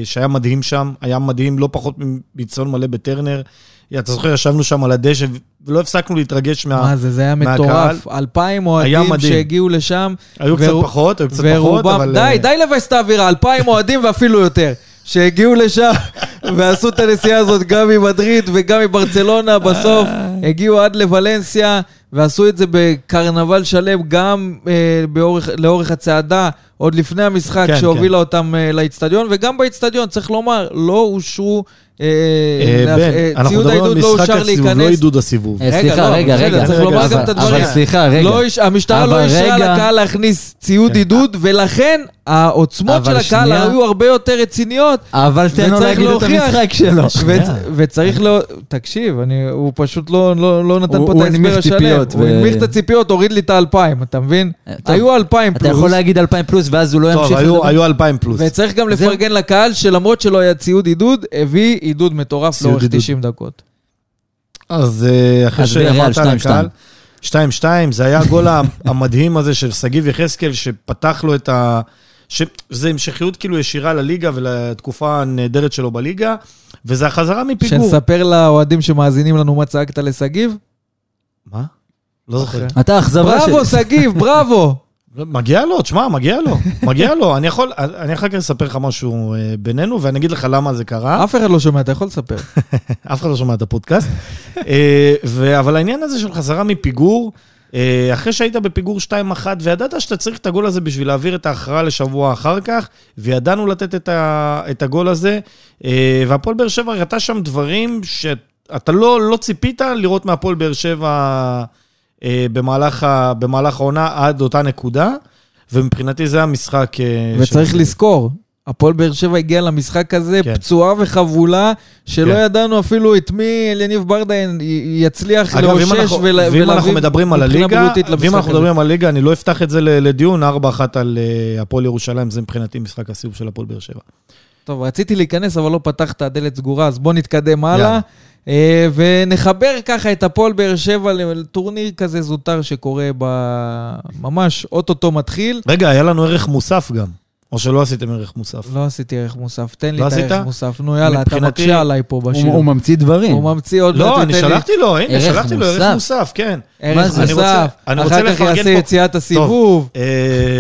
Speaker 4: שהיה מדהים שם, היה מדהים לא פחות מביצעון מלא בטרנר. אתה זוכר, ישבנו שם על הדשא ולא הפסקנו להתרגש מה...
Speaker 2: מה זה, זה היה
Speaker 4: מהקהל.
Speaker 2: מטורף. אלפיים אוהדים. שהגיעו לשם.
Speaker 4: היו קצת פחות, היו קצת פחות, אבל...
Speaker 2: די,
Speaker 4: אה,
Speaker 2: די לבאס את האווירה, אלפיים אוהדים ואפילו יותר. שהגיעו לשם ועשו את הנסיעה הזאת גם ממדריד וגם מברצלונה, בסוף הגיעו עד לוולנסיה ועשו את זה בקרנבל שלם, גם אה, באורך, לאורך הצעדה, עוד לפני המשחק
Speaker 4: כן,
Speaker 2: שהובילה אותם אה, לאיצטדיון, וגם באיצטדיון, צריך לומר, לא אושרו,
Speaker 4: בן,
Speaker 2: אה,
Speaker 4: אנחנו
Speaker 2: ציוד
Speaker 4: מדברים על
Speaker 2: העידוד לא
Speaker 4: משחק
Speaker 2: אושר
Speaker 4: הסיבוב, לא. עידוד הסיבוב.
Speaker 3: אה,
Speaker 2: רגע,
Speaker 3: סליחה,
Speaker 2: לא,
Speaker 3: רגע.
Speaker 2: צריך לומר
Speaker 4: אבל-
Speaker 2: גם את הדברים.
Speaker 3: אבל סליחה, רגע.
Speaker 2: לא, המשטרה
Speaker 3: אבל
Speaker 2: לא אישרה. לקהל להכניס ציוד עידוד, ולכן העוצמות של הקהל. היו הרבה יותר רציניות.
Speaker 3: אבל תן לו להגיד את. המשחק שלו.
Speaker 2: וצריך לא... תקשיב, אני, הוא פשוט לא, לא, לא נתן פה את ההסבר השלם.
Speaker 3: ציפיות
Speaker 2: הוא הנמיך את הציפיות, הוריד לי את האלפיים, אתה מבין?
Speaker 3: אה, טוב,
Speaker 2: היו אלפיים
Speaker 3: אתה יכול
Speaker 2: פלוס,
Speaker 3: להגיד 2,000 פלוס, ואז הוא לא
Speaker 4: טוב,
Speaker 3: ימשיך לדבר.
Speaker 4: היו 2,000 פלוס.
Speaker 2: וצריך גם. לפרגן לקהל שלמרות שלא היה ציוד עידוד, הביא עידוד מטורף לאורך
Speaker 4: עידוד.
Speaker 2: 90 דקות.
Speaker 4: אז אה, אחרי שאמרת על
Speaker 3: 2-2.
Speaker 4: הקהל, 2-2, זה היה הגול המדהים הזה של שגיב יחזקאל, שפתח לו את ה... שזה המשכיות כאילו ישירה לליגה ולתקופה הנהדרת שלו בליגה, וזה החזרה מפיגור.
Speaker 2: שנספר לאוהדים שמאזינים לנו מה צעקת לשגיב?
Speaker 4: מה? לא זוכר.
Speaker 3: אתה האכזבה שלי.
Speaker 2: בראבו, שגיב, בראבו.
Speaker 4: מגיע לו, תשמע, מגיע לו, מגיע לו. אני יכול, אני אחר כך אספר לך משהו אה, בינינו, ואני אגיד לך למה זה קרה.
Speaker 2: אף אחד לא שומע, אתה יכול לספר.
Speaker 4: אף אחד לא שומע את הפודקאסט. אה, ו- אבל העניין הזה של חזרה מפיגור, אה, אחרי שהיית בפיגור 2-1, וידעת שאתה צריך את הגול הזה בשביל להעביר את ההכרעה לשבוע אחר כך, וידענו לתת את, ה- את הגול הזה, והפועל באר שבע הראתה שם דברים שאתה לא, לא ציפית לראות מהפועל באר שבע במהלך, ה- במהלך העונה עד אותה נקודה, ומבחינתי זה המשחק. אה,
Speaker 2: וצריך
Speaker 4: של-
Speaker 2: לזכור, הפועל באר שבע הגיע למשחק הזה
Speaker 4: כן.
Speaker 2: פצועה וחבולה, שלא
Speaker 4: כן.
Speaker 2: ידענו אפילו את מי אליניב ברדה יצליח
Speaker 4: אגב,
Speaker 2: לאושש
Speaker 4: אנחנו,
Speaker 2: ול-
Speaker 4: ואם
Speaker 2: ולהביא
Speaker 4: אנחנו מדברים על
Speaker 2: מבחינה
Speaker 4: הליגה,
Speaker 2: בריאותית
Speaker 4: ואם
Speaker 2: למשחק
Speaker 4: אנחנו
Speaker 2: הזה.
Speaker 4: מדברים על הליגה, אני לא אפתח את זה לדיון, 4-1 על אה, הפועל ירושלים, זה מבחינתי משחק הסיבוב של הפועל באר שבע.
Speaker 2: טוב, רציתי להיכנס, אבל לא פתחת, הדלת סגורה, אז בוא נתקדם. הלאה. אה, ונחבר ככה את הפועל באר שבע לטורניר כזה זוטר שקורה ב... ממש, אוטוטו מתחיל.
Speaker 4: רגע, היה לנו ערך מוסף גם, או שלא עשיתם ערך מוסף?
Speaker 2: לא עשיתי ערך מוסף, תן לי
Speaker 4: לא
Speaker 2: את הערך? מוסף. נו יאללה, אתה מקשה עליי פה
Speaker 3: הוא
Speaker 2: בשיר.
Speaker 3: הוא ממציא דברים.
Speaker 2: הוא ממציא עוד
Speaker 4: לא, אני שלחתי לו, הנה, שלחתי לו ערך
Speaker 3: מוסף.
Speaker 4: כן.
Speaker 2: ערך
Speaker 3: זה?
Speaker 4: אני רוצה-
Speaker 2: מוסף,
Speaker 4: אני רוצה
Speaker 2: אחר כך יעשה
Speaker 4: פה-
Speaker 2: יציאת הסיבוב.
Speaker 4: אה,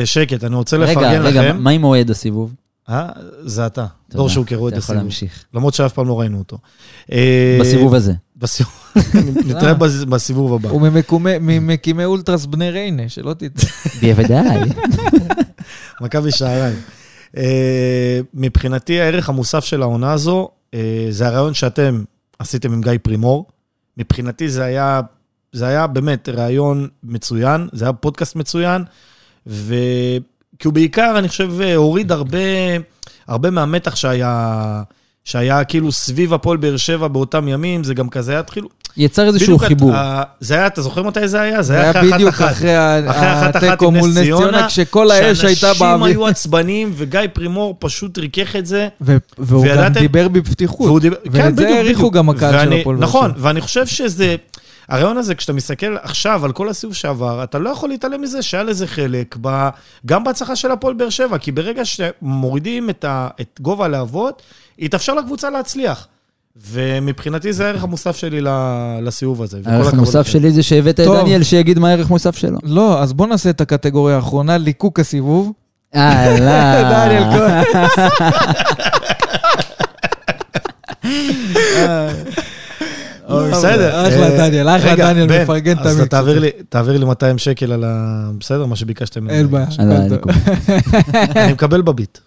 Speaker 4: שקט, אני רוצה
Speaker 3: רגע,
Speaker 4: לפרגן
Speaker 3: רגע,
Speaker 4: לכם.
Speaker 3: מה עם אוהד הסיבוב?
Speaker 4: אה, זה אתה. דור שוקר אוהד
Speaker 3: אתה יכול
Speaker 4: הסיבוב.
Speaker 3: להמשיך.
Speaker 4: למרות שאף פעם לא ראינו אותו. אה,
Speaker 3: בסיבוב הזה.
Speaker 4: בסיבוב. נתראה בסיבוב הבא.
Speaker 2: הוא ממקימי אולטרס בני ריינה, שלא תטעה.
Speaker 3: בוודאי.
Speaker 4: מכבי שעריים. אה, מבחינתי, הערך המוסף של העונה הזו, אה, זה הרעיון שאתם עשיתם עם גיא פרימור. מבחינתי זה היה, זה היה באמת רעיון מצוין, זה היה פודקאסט מצוין, ו... כי הוא בעיקר, אני חושב, הוריד הרבה, הרבה מהמתח שהיה, שהיה כאילו סביב הפועל באר שבע באותם ימים, זה גם כזה היה התחילו...
Speaker 3: יצר איזשהו
Speaker 4: בדיוק,
Speaker 3: חיבור.
Speaker 4: ה- זה היה, אתה זוכר מתי זה היה? זה היה אחרי
Speaker 2: בדיוק
Speaker 4: אחת-אחת.
Speaker 2: אחרי ה-
Speaker 4: אחרי אחת אחת
Speaker 2: התיקו מול
Speaker 4: נס
Speaker 2: ציונה, כשכל האש הייתה
Speaker 4: שאנשים
Speaker 2: באוויר.
Speaker 4: היו עצבניים, וגיא פרימור פשוט ריכך את זה.
Speaker 2: ו- והוא גם דיבר בפתיחות.
Speaker 4: כן,
Speaker 2: ואת זה
Speaker 4: בדיוק,
Speaker 2: העריכו
Speaker 4: בדיוק.
Speaker 2: גם הקהל של הפועל באר
Speaker 4: נכון,
Speaker 2: שבע.
Speaker 4: ואני חושב שזה... הרעיון הזה, כשאתה מסתכל עכשיו על כל הסיבוב שעבר, אתה לא יכול להתעלם מזה שהיה לזה חלק, ב, גם בהצלחה של הפועל באר שבע, כי ברגע שמורידים את, ה, את גובה הלהבות, יתאפשר לקבוצה להצליח. ומבחינתי זה הערך המוסף שלי ל- לסיבוב הזה.
Speaker 3: הערך המוסף. שלי זה שהבאת את. דניאל שיגיד מה הערך מוסף שלו.
Speaker 2: לא, אז בוא נעשה את הקטגוריה האחרונה, ליקוק הסיבוב.
Speaker 3: אהלן.
Speaker 2: דניאל כהן.
Speaker 4: בסדר.
Speaker 2: אחלה
Speaker 4: אה,
Speaker 2: דניאל, אחלה דניאל, מפרגן
Speaker 4: אז
Speaker 2: תמיד.
Speaker 4: אתה תעביר לי- תעביר לי 200 שקל על ה... בסדר, מה שביקשתם.
Speaker 2: אין בעיה.
Speaker 3: אהלן,
Speaker 2: הכל
Speaker 3: אני
Speaker 4: מקבל בביט.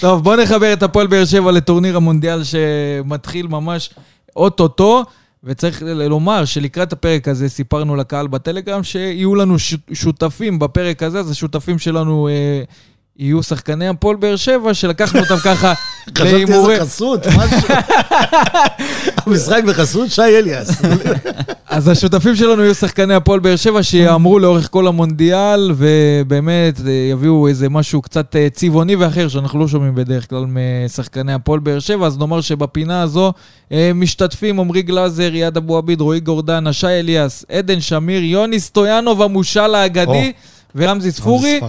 Speaker 2: טוב, בוא נחבר את הפועל באר שבע לטורניר המונדיאל שמתחיל ממש אוטוטו, וצריך לומר שלקראת הפרק הזה סיפרנו לקהל בטלגרם שיהיו לנו שותפים בפרק הזה, אז השותפים שלנו אה, יהיו שחקני הפועל באר שבע, שלקחנו אותם ככה
Speaker 4: חשבתי
Speaker 2: להימורי...
Speaker 4: איזה חסות, משהו. המשחק בחסות שי אליאס.
Speaker 2: אז השותפים שלנו יהיו שחקני הפועל באר שבע שיאמרו לאורך כל המונדיאל, ובאמת אה, יביאו איזה משהו קצת אה, צבעוני ואחר, שאנחנו לא שומעים בדרך כלל משחקני הפועל באר שבע, אז נאמר שבפינה הזו אה, משתתפים עמרי גלאזר, יעד אבו עביד, רועי גורדנה, שי אליאס, עדן שמיר, יוני סטויאנוב המושל האגדי, ורמזי ספורי.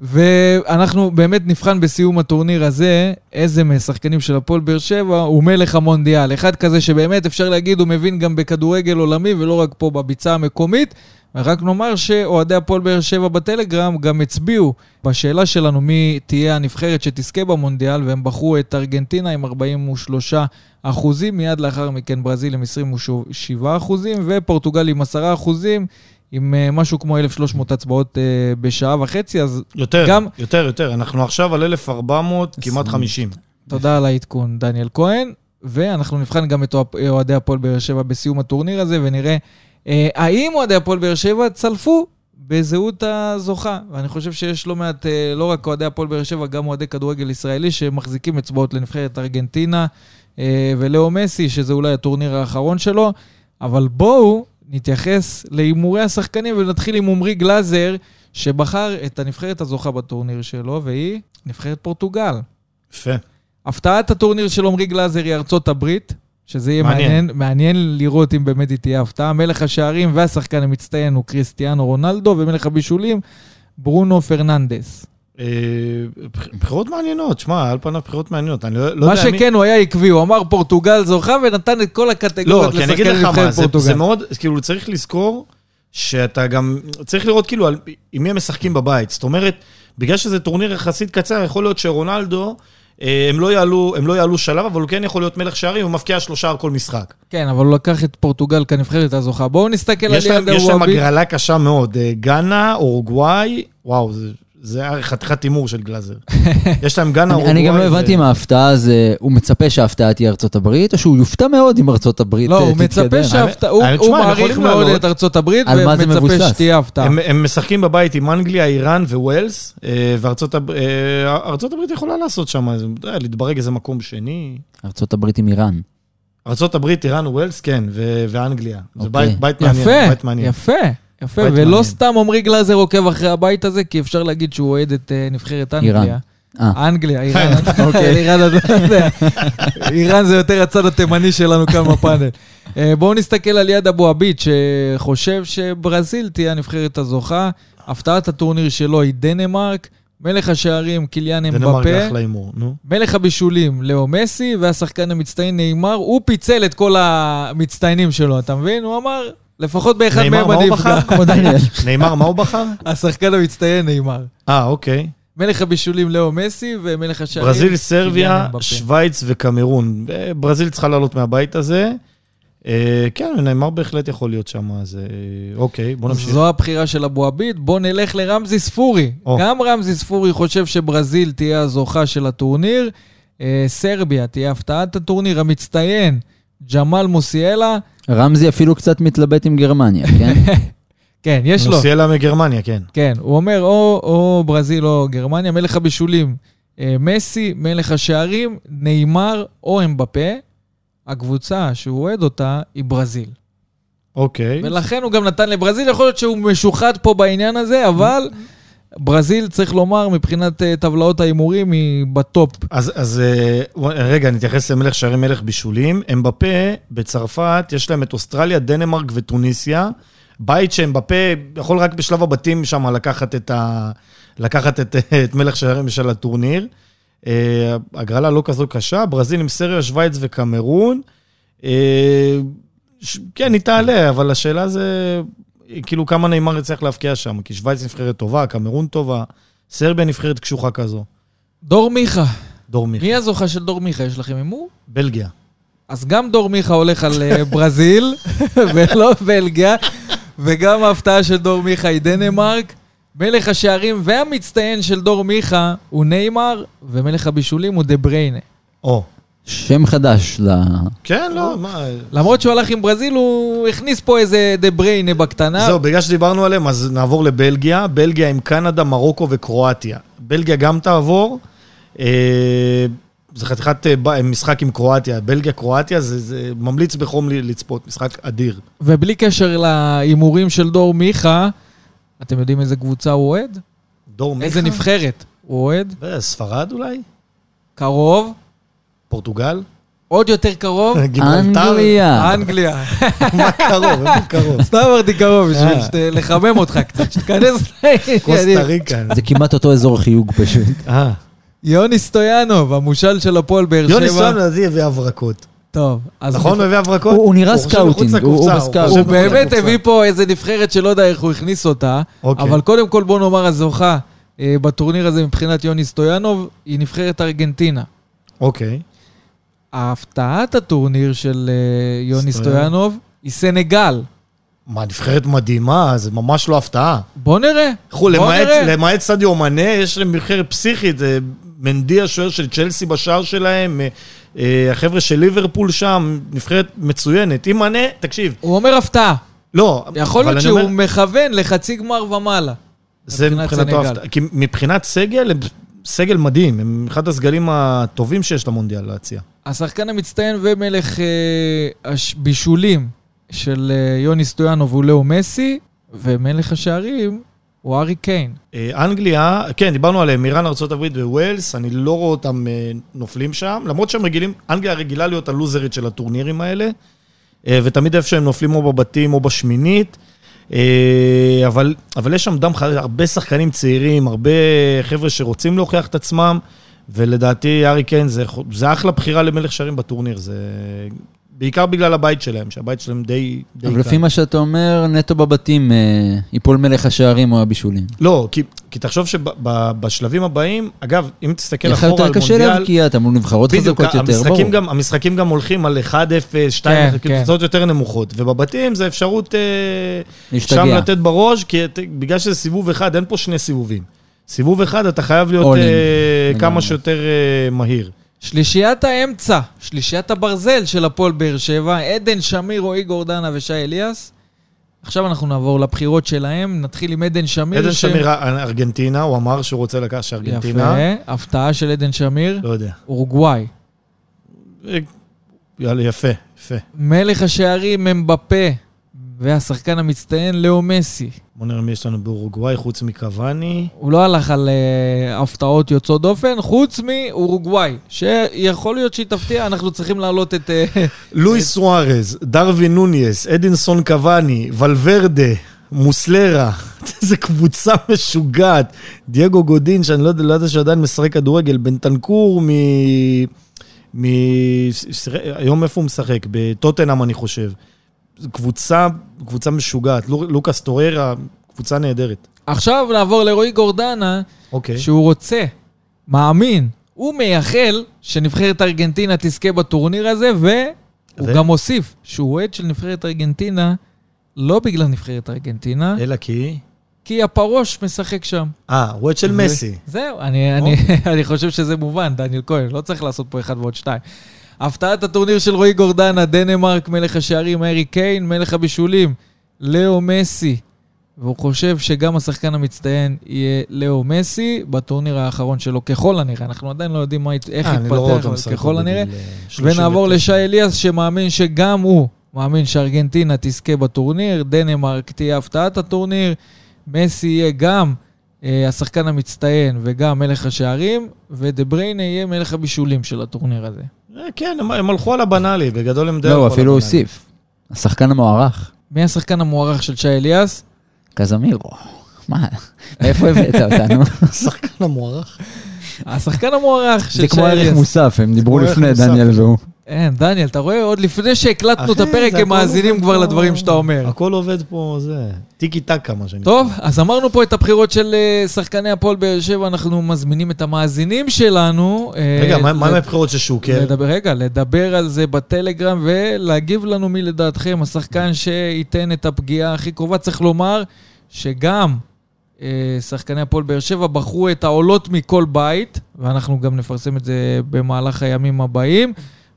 Speaker 2: ואנחנו באמת נבחן בסיום הטורניר הזה איזה מהשחקנים של הפועל באר שבע הוא מלך המונדיאל. אחד כזה שבאמת אפשר להגיד הוא מבין גם בכדורגל עולמי ולא רק פה בביצה המקומית. ורק נאמר שאוהדי הפועל באר שבע בטלגרם גם הצביעו בשאלה שלנו מי תהיה הנבחרת שתזכה במונדיאל, והם בחרו את ארגנטינה עם 43 אחוזים, מיד לאחר מכן ברזיל עם 27 אחוזים, ופורטוגל עם 10 אחוזים, עם אה, משהו כמו 1,300 הצבעות אה, בשעה וחצי, אז
Speaker 4: יותר,
Speaker 2: גם-
Speaker 4: יותר, יותר. אנחנו עכשיו על 1,400, כמעט 50.
Speaker 2: תודה על העדכון, דניאל כהן. ואנחנו נבחן גם את אוהדי הפועל באר שבע בסיום הטורניר הזה, ונראה אה, האם אוהדי הפועל באר שבע צלפו בזהות הזוכה. ואני חושב שיש לא מעט, אה, לא רק אוהדי הפועל באר שבע, גם אוהדי כדורגל ישראלי שמחזיקים אצבעות לנבחרת ארגנטינה אה, ולאו מסי, שזה אולי הטורניר האחרון שלו. אבל בואו נתייחס להימורי השחקנים ונתחיל עם עמרי גלאזר, שבחר את הנבחרת הזוכה בטורניר שלו, והיא נבחרת פורטוגל.
Speaker 4: יפה.
Speaker 2: הפתעת הטורניר של עמרי גלאזר היא ארצות הברית, שזה יהיה
Speaker 4: מעניין.
Speaker 2: מעניין, מעניין לראות אם באמת היא תהיה הפתעה. מלך השערים והשחקן המצטיין הוא קריסטיאנו רונלדו, ומלך הבישולים, ברונו פרננדס.
Speaker 4: אה, בח- בחירות מעניינות, שמע, על פניו בחירות מעניינות. אני לא לא
Speaker 2: מה
Speaker 4: יודע מי...
Speaker 2: שכן, הוא היה עקבי, הוא אמר פורטוגל זוכה ונתן את כל
Speaker 4: לא,
Speaker 2: הקטגוריות
Speaker 4: כי אני אגיד
Speaker 2: לשחקן
Speaker 4: מה,
Speaker 2: נבחרת
Speaker 4: זה,
Speaker 2: פורטוגל.
Speaker 4: זה מאוד, כאילו, צריך לזכור שאתה גם, צריך לראות כאילו על, עם מי הם משחקים בבית. זאת אומרת, בגלל שזה טורניר יחסית קצר, יכול להיות שרונלדו, אה, הם לא יעלו, הם לא יעלו שלב, אבל הוא כן יכול להיות מלך שערים, הוא מבקיע שלושה על כל משחק.
Speaker 2: כן, אבל הוא לקח את פורטוגל כנבחרת הזוכה. בואו נסתכל על ליאנדר
Speaker 4: יש להם
Speaker 2: וואבי.
Speaker 4: הגרלה קשה מאוד. אה, גאנה, אורוגוואי, וואו, זה, זה היה חתיכת הימור של גלאזר. יש להם גאנה,
Speaker 3: אני-
Speaker 4: אורוגוואי.
Speaker 3: אני גם לא הבנתי אם ההפתעה זה, הוא מצפה שההפתעה תהיה ארצות הברית, או שהוא יופתע מאוד אם ארצות הברית
Speaker 2: לא,
Speaker 3: אה,
Speaker 2: הוא
Speaker 3: תתקדם.
Speaker 2: מצפה שההפתעה, הוא
Speaker 4: האמת,
Speaker 2: הוא
Speaker 4: שמע, הם
Speaker 2: מעריך מאוד. את ארצות הברית,
Speaker 3: על מה זה
Speaker 2: ומצפה? שתהיה הפתעה.
Speaker 4: הם, משחקים בבית עם אנגליה, איראן וווילס, אה, וארצות הב- אה, ארצות הברית יכולה לעשות שם, להתברג איזה מקום שני.
Speaker 3: ארצות הברית עם איראן.
Speaker 4: ארצות הברית, איראן, ווילס, כן, ו- ואנגליה. זה
Speaker 3: אוקיי.
Speaker 4: בית, בית מעניין,
Speaker 2: יפה,
Speaker 4: בית מעניין.
Speaker 2: יפה, יפה,
Speaker 4: בית
Speaker 2: ולא
Speaker 4: מעניין.
Speaker 2: סתם עמרי גלאזר עוקב אחרי הבית הזה, כי אפשר להגיד שהוא אוהד את אה, נבחרת
Speaker 3: איראן.
Speaker 2: אנגליה.
Speaker 3: אה,
Speaker 2: אנגליה, איראן, אוקיי. איראן, אתה יודע. איראן זה יותר הצד התימני שלנו כאן בפאנל. אה, בואו נסתכל על יד אבו עביד, שחושב שברזיל תהיה הנבחרת הזוכה. הפתעת הטורניר שלו היא דנמרק, מלך השערים קיליאן
Speaker 4: דנמרק
Speaker 2: אמבפה,
Speaker 4: אחלה הימור, נו.
Speaker 2: מלך הבישולים לאו מסי, והשחקן המצטיין נאמר, הוא פיצל את כל המצטיינים שלו, אתה מבין? הוא אמר, לפחות באחד מהם
Speaker 4: מה
Speaker 2: אני אפגע.
Speaker 4: נאמר, מה הוא בחר?
Speaker 2: השחקן המצטיין נאמר.
Speaker 4: אה, אוקיי.
Speaker 2: מלך הבישולים לאו מסי, ומלך השערים
Speaker 4: ברזיל, סרביה. שווייץ וקמרון. ברזיל צריכה לעלות מהבית הזה. אה, כן, נאמר בהחלט יכול להיות שם, אז אה, אוקיי, בוא נמשיך.
Speaker 2: זו הבחירה של אבו עביד. בואו נלך לרמזי ספורי. גם רמזי ספורי חושב שברזיל תהיה הזוכה של הטורניר. אה, סרביה תהיה הפתעת הטורניר. המצטיין, ג'מאל מוסיאלה.
Speaker 3: רמזי אפילו קצת מתלבט עם גרמניה, כן?
Speaker 2: כן, יש לו.
Speaker 4: נוסיאלה מגרמניה, כן.
Speaker 2: כן, הוא אומר או, או ברזיל או גרמניה. מלך הבישולים, אה, מסי. מלך השערים, נאמר או אמבפה. הקבוצה שהוא אוהד אותה היא ברזיל.
Speaker 4: אוקיי.
Speaker 2: ולכן הוא גם נתן לברזיל, יכול להיות שהוא משוחד פה בעניין הזה, אבל ברזיל, צריך לומר, מבחינת אה, טבלאות ההימורים, היא בטופ.
Speaker 4: אז, אז אה, רגע, נתייחס למלך שערים, מלך בישולים. אמבפה, בצרפת, יש להם את אוסטרליה, דנמרק וטוניסיה. בית שאמבפה יכול רק בשלב הבתים שם לקחת את, ה... לקחת את, את מלך שערים של הטורניר. אה, הגרלה לא כזו קשה, ברזיל עם סריה, שווייץ וקמרון. ש... כן, היא תעלה, אבל השאלה זה כאילו כמה נאמר יצטרך להבקיע שם, כי שווייץ נבחרת טובה, קמרון טובה, סרביה נבחרת קשוחה כזו.
Speaker 2: דור מיכה.
Speaker 4: דור מיכה.
Speaker 2: מי הזוכה של דור מיכה? יש לכם הימור?
Speaker 4: בלגיה.
Speaker 2: אז גם דור מיכה הולך על אה, ברזיל, ולא בלגיה, וגם ההפתעה של דור מיכה היא דנמרק. מלך השערים והמצטיין של דור מיכה הוא ניימאר, ומלך הבישולים הוא דה בריינה.
Speaker 4: או.
Speaker 3: שם חדש ל...
Speaker 4: כן, לא, מה...
Speaker 2: למרות שהוא הלך עם ברזיל, הוא הכניס פה איזה דה בריינה בקטנה.
Speaker 4: זהו, בגלל שדיברנו עליהם, אז נעבור לבלגיה. בלגיה עם קנדה, מרוקו וקרואטיה. בלגיה גם תעבור. אה, זה חתיכת אה, משחק עם קרואטיה. בלגיה, קרואטיה, זה, זה ממליץ בחום לצפות, משחק אדיר.
Speaker 2: ובלי קשר להימורים של דור מיכה, אתם יודעים איזה קבוצה הוא אוהד?
Speaker 4: דור מיכה?
Speaker 2: איזה נבחרת הוא אוהד?
Speaker 4: אה, ספרד אולי?
Speaker 2: קרוב,
Speaker 4: פורטוגל?
Speaker 2: עוד יותר קרוב?
Speaker 3: אנגליה.
Speaker 2: אנגליה.
Speaker 4: מה קרוב? איפה קרוב?
Speaker 2: סתם אמרתי קרוב, בשביל
Speaker 4: אה.
Speaker 2: לחמם אותך קצת, שתיכנס
Speaker 4: קוסטה. ריקה.
Speaker 3: זה כמעט אותו אזור חיוג פשוט.
Speaker 4: אה.
Speaker 2: יוני סטויאנוב, המושל של הפועל באר שבע.
Speaker 4: יוני סטויאן לדעתי הביא הברקות.
Speaker 2: טוב, אז
Speaker 4: נכון? הוא הביא הברקות?
Speaker 3: הוא- נראה
Speaker 4: scouting,
Speaker 3: הוא- הוא
Speaker 4: לקופסה,
Speaker 3: ב scout.
Speaker 4: חושב
Speaker 2: הוא באמת. הביא פה איזה נבחרת שלא יודע איך הוא הכניס אותה,
Speaker 4: אוקיי.
Speaker 2: אבל קודם כל בוא נאמר הזוכה אה, בטורניר הזה מבחינת יוני סטויאנוב, היא נבחרת ארגנטינה.
Speaker 4: אוקיי.
Speaker 2: הפתעת הטורניר של אה, יוני
Speaker 4: סטויאנוב.
Speaker 2: היא סנגל.
Speaker 4: מה, נבחרת מדהימה, זה ממש לא הפתעה.
Speaker 2: בוא נראה. בוא
Speaker 4: למעט,
Speaker 2: נראה.
Speaker 4: למעט סדיו מנה, יש להם נבחרת פסיכית, זה מנדי השוער של צ'לסי בשער שלהם, אה, אה, החבר'ה של ליברפול שם, נבחרת מצוינת. אם מנה, תקשיב,
Speaker 2: הוא אומר הפתעה.
Speaker 4: לא,
Speaker 2: יכול להיות שהוא
Speaker 4: אומר,
Speaker 2: מכוון לחצי גמר ומעלה.
Speaker 4: זה
Speaker 2: מבחינת
Speaker 4: מבחינתו
Speaker 2: סנגל.
Speaker 4: הפתעה. כי מבחינת סגל, סגל מדהים, הם אחד הסגלים הטובים שיש למונדיאל להציע.
Speaker 2: השחקן המצטיין ומלך אה, הבישולים של אה, יוני סטויאנוב הוא לאו מסי, ומלך השערים הוא ארי קיין.
Speaker 4: אה, אנגליה, כן, דיברנו עליהם, איראן, ארה"ב וווילס, אני לא רואה אותם אה, נופלים שם, למרות שהם רגילים, אנגליה רגילה להיות הלוזרית של הטורנירים האלה, אה, ותמיד איפה שהם נופלים או בבתים או בשמינית, אה, אבל, אבל יש שם דם חדש, הרבה שחקנים צעירים, הרבה חבר'ה שרוצים להוכיח את עצמם, ולדעתי ארי קיין זה, זה אחלה בחירה למלך שערים בטורניר, זה בעיקר בגלל הבית שלהם, שהבית שלהם די... די
Speaker 3: אבל. לפי מה שאתה אומר, נטו בבתים אה, ייפול מלך השערים או הבישולים.
Speaker 4: לא, כי, כי תחשוב שבשלבים הבאים, אגב, אם תסתכל
Speaker 3: לך
Speaker 4: אחורה
Speaker 3: יותר
Speaker 4: על
Speaker 3: קשה
Speaker 4: מונדיאל,
Speaker 3: להבקיע, אתה מול נבחרות חזקות יותר, ברור.
Speaker 4: המשחקים גם, המשחקים גם הולכים על 1-0, 2,
Speaker 2: כן,
Speaker 4: כאילו
Speaker 2: כן.
Speaker 4: תוצאות יותר נמוכות, ובבתים זה אפשרות אה,
Speaker 3: להשתגע.
Speaker 4: שם לתת בראש, כי בגלל שזה סיבוב אחד, אין פה שני סיבובים. סיבוב אחד, אתה חייב להיות. אה, כמה. שיותר אה, מהיר.
Speaker 2: שלישיית האמצע, שלישיית הברזל של הפועל באר שבע, עדן שמיר, רועי גורדנה ושי אליאס. עכשיו אנחנו נעבור לבחירות שלהם, נתחיל עם עדן שמיר.
Speaker 4: עדן
Speaker 2: ש-
Speaker 4: שמיר, ארגנטינה, הוא אמר שהוא רוצה לקחת שארגנטינה.
Speaker 2: יפה, הפתעה של עדן שמיר,
Speaker 4: לא יודע.
Speaker 2: אורוגוואי.
Speaker 4: אה, יאללה, יפה, יפה.
Speaker 2: מלך השערים אמבפה, והשחקן המצטיין לאו מסי.
Speaker 4: בוא נראה מי יש לנו באורוגוואי, חוץ מקוואני.
Speaker 2: הוא לא הלך על uh, הפתעות יוצאות דופן, חוץ מאורוגוואי, שיכול להיות שהיא תפתיע, אנחנו צריכים להעלות את... Uh,
Speaker 4: לואיס סוארז, דרווין נוניס, אדינסון קוואני, ולוורדה, מוסלרה, איזה קבוצה משוגעת. דייגו גודין, שאני לא לא יודע שעדיין משחק כדורגל, בנטנקור מ... מ... שיחק- היום איפה הוא משחק? בטוטנאם, אני חושב. קבוצה, קבוצה משוגעת. לו- לוקאס טוררה, קבוצה נהדרת.
Speaker 2: עכשיו נעבור לרועי גורדנה,
Speaker 4: אוקיי.
Speaker 2: שהוא רוצה, מאמין, הוא מייחל שנבחרת ארגנטינה תזכה בטורניר הזה, והוא
Speaker 4: ו-
Speaker 2: גם הוסיף שהוא אוהד של נבחרת ארגנטינה, לא בגלל נבחרת ארגנטינה,
Speaker 4: אלא כי...
Speaker 2: כי הפרוש משחק שם.
Speaker 4: אה, הוא אוהד של
Speaker 2: ו-
Speaker 4: מסי.
Speaker 2: זהו, אני, אני, אני חושב שזה מובן, דניאל כהן, לא צריך לעשות פה אחד ועוד שתיים. הפתעת הטורניר של רועי גורדנה, דנמרק, מלך השערים, הארי קיין, מלך הבישולים, לאו מסי. והוא חושב שגם השחקן המצטיין יהיה לאו מסי בטורניר האחרון שלו, ככל הנראה. אנחנו עדיין לא יודעים מה, איך
Speaker 4: אה, לא
Speaker 2: יתפתח, אבל ככל הנראה.
Speaker 4: אה, 39.
Speaker 2: ונעבור לשי אליאס, שמאמין שגם הוא מאמין שארגנטינה תזכה בטורניר, דנמרק תהיה הפתעת הטורניר, מסי יהיה גם אה, השחקן המצטיין וגם מלך השערים, ודה בריינה יהיה מלך הבישולים של הטורניר הזה.
Speaker 4: אה, כן, הם- הם הלכו על הבנאלי, בגדול הם די
Speaker 3: לא,
Speaker 4: הלכו
Speaker 3: הוא
Speaker 4: על
Speaker 3: אפילו
Speaker 4: הבנאלי.
Speaker 3: הוסיף. השחקן המוערך,
Speaker 2: מי השחקן המוערך של שי אליאס?
Speaker 3: קזמירו. מה, מאיפה הבאת אותנו?
Speaker 4: השחקן המוערך.
Speaker 2: השחקן המוערך של
Speaker 3: זה
Speaker 2: שי
Speaker 3: כמו ערך
Speaker 2: אליאס.
Speaker 3: מוסף, הם דיברו לפני. דניאל והוא.
Speaker 2: אין, דניאל, אתה רואה? עוד לפני שהקלטנו את הפרק, הם מאזינים כבר לדברים שאתה אומר.
Speaker 4: הכל עובד פה, זה... טיקי טקה, מה שנקרא.
Speaker 2: טוב, אז אמרנו פה את הבחירות של אה, שחקני הפועל באר שבע, אנחנו מזמינים את המאזינים שלנו. אה,
Speaker 4: רגע, מה מה עם הבחירות של שוקר?
Speaker 2: לדבר, רגע, לדבר על זה בטלגרם ולהגיב לנו מי לדעתכם השחקן שייתן את הפגיעה הכי קרובה. צריך לומר שגם אה, שחקני הפועל באר שבע בחרו את העולות מכל בית, ואנחנו גם נפרסם את זה במהלך הימים הבאים,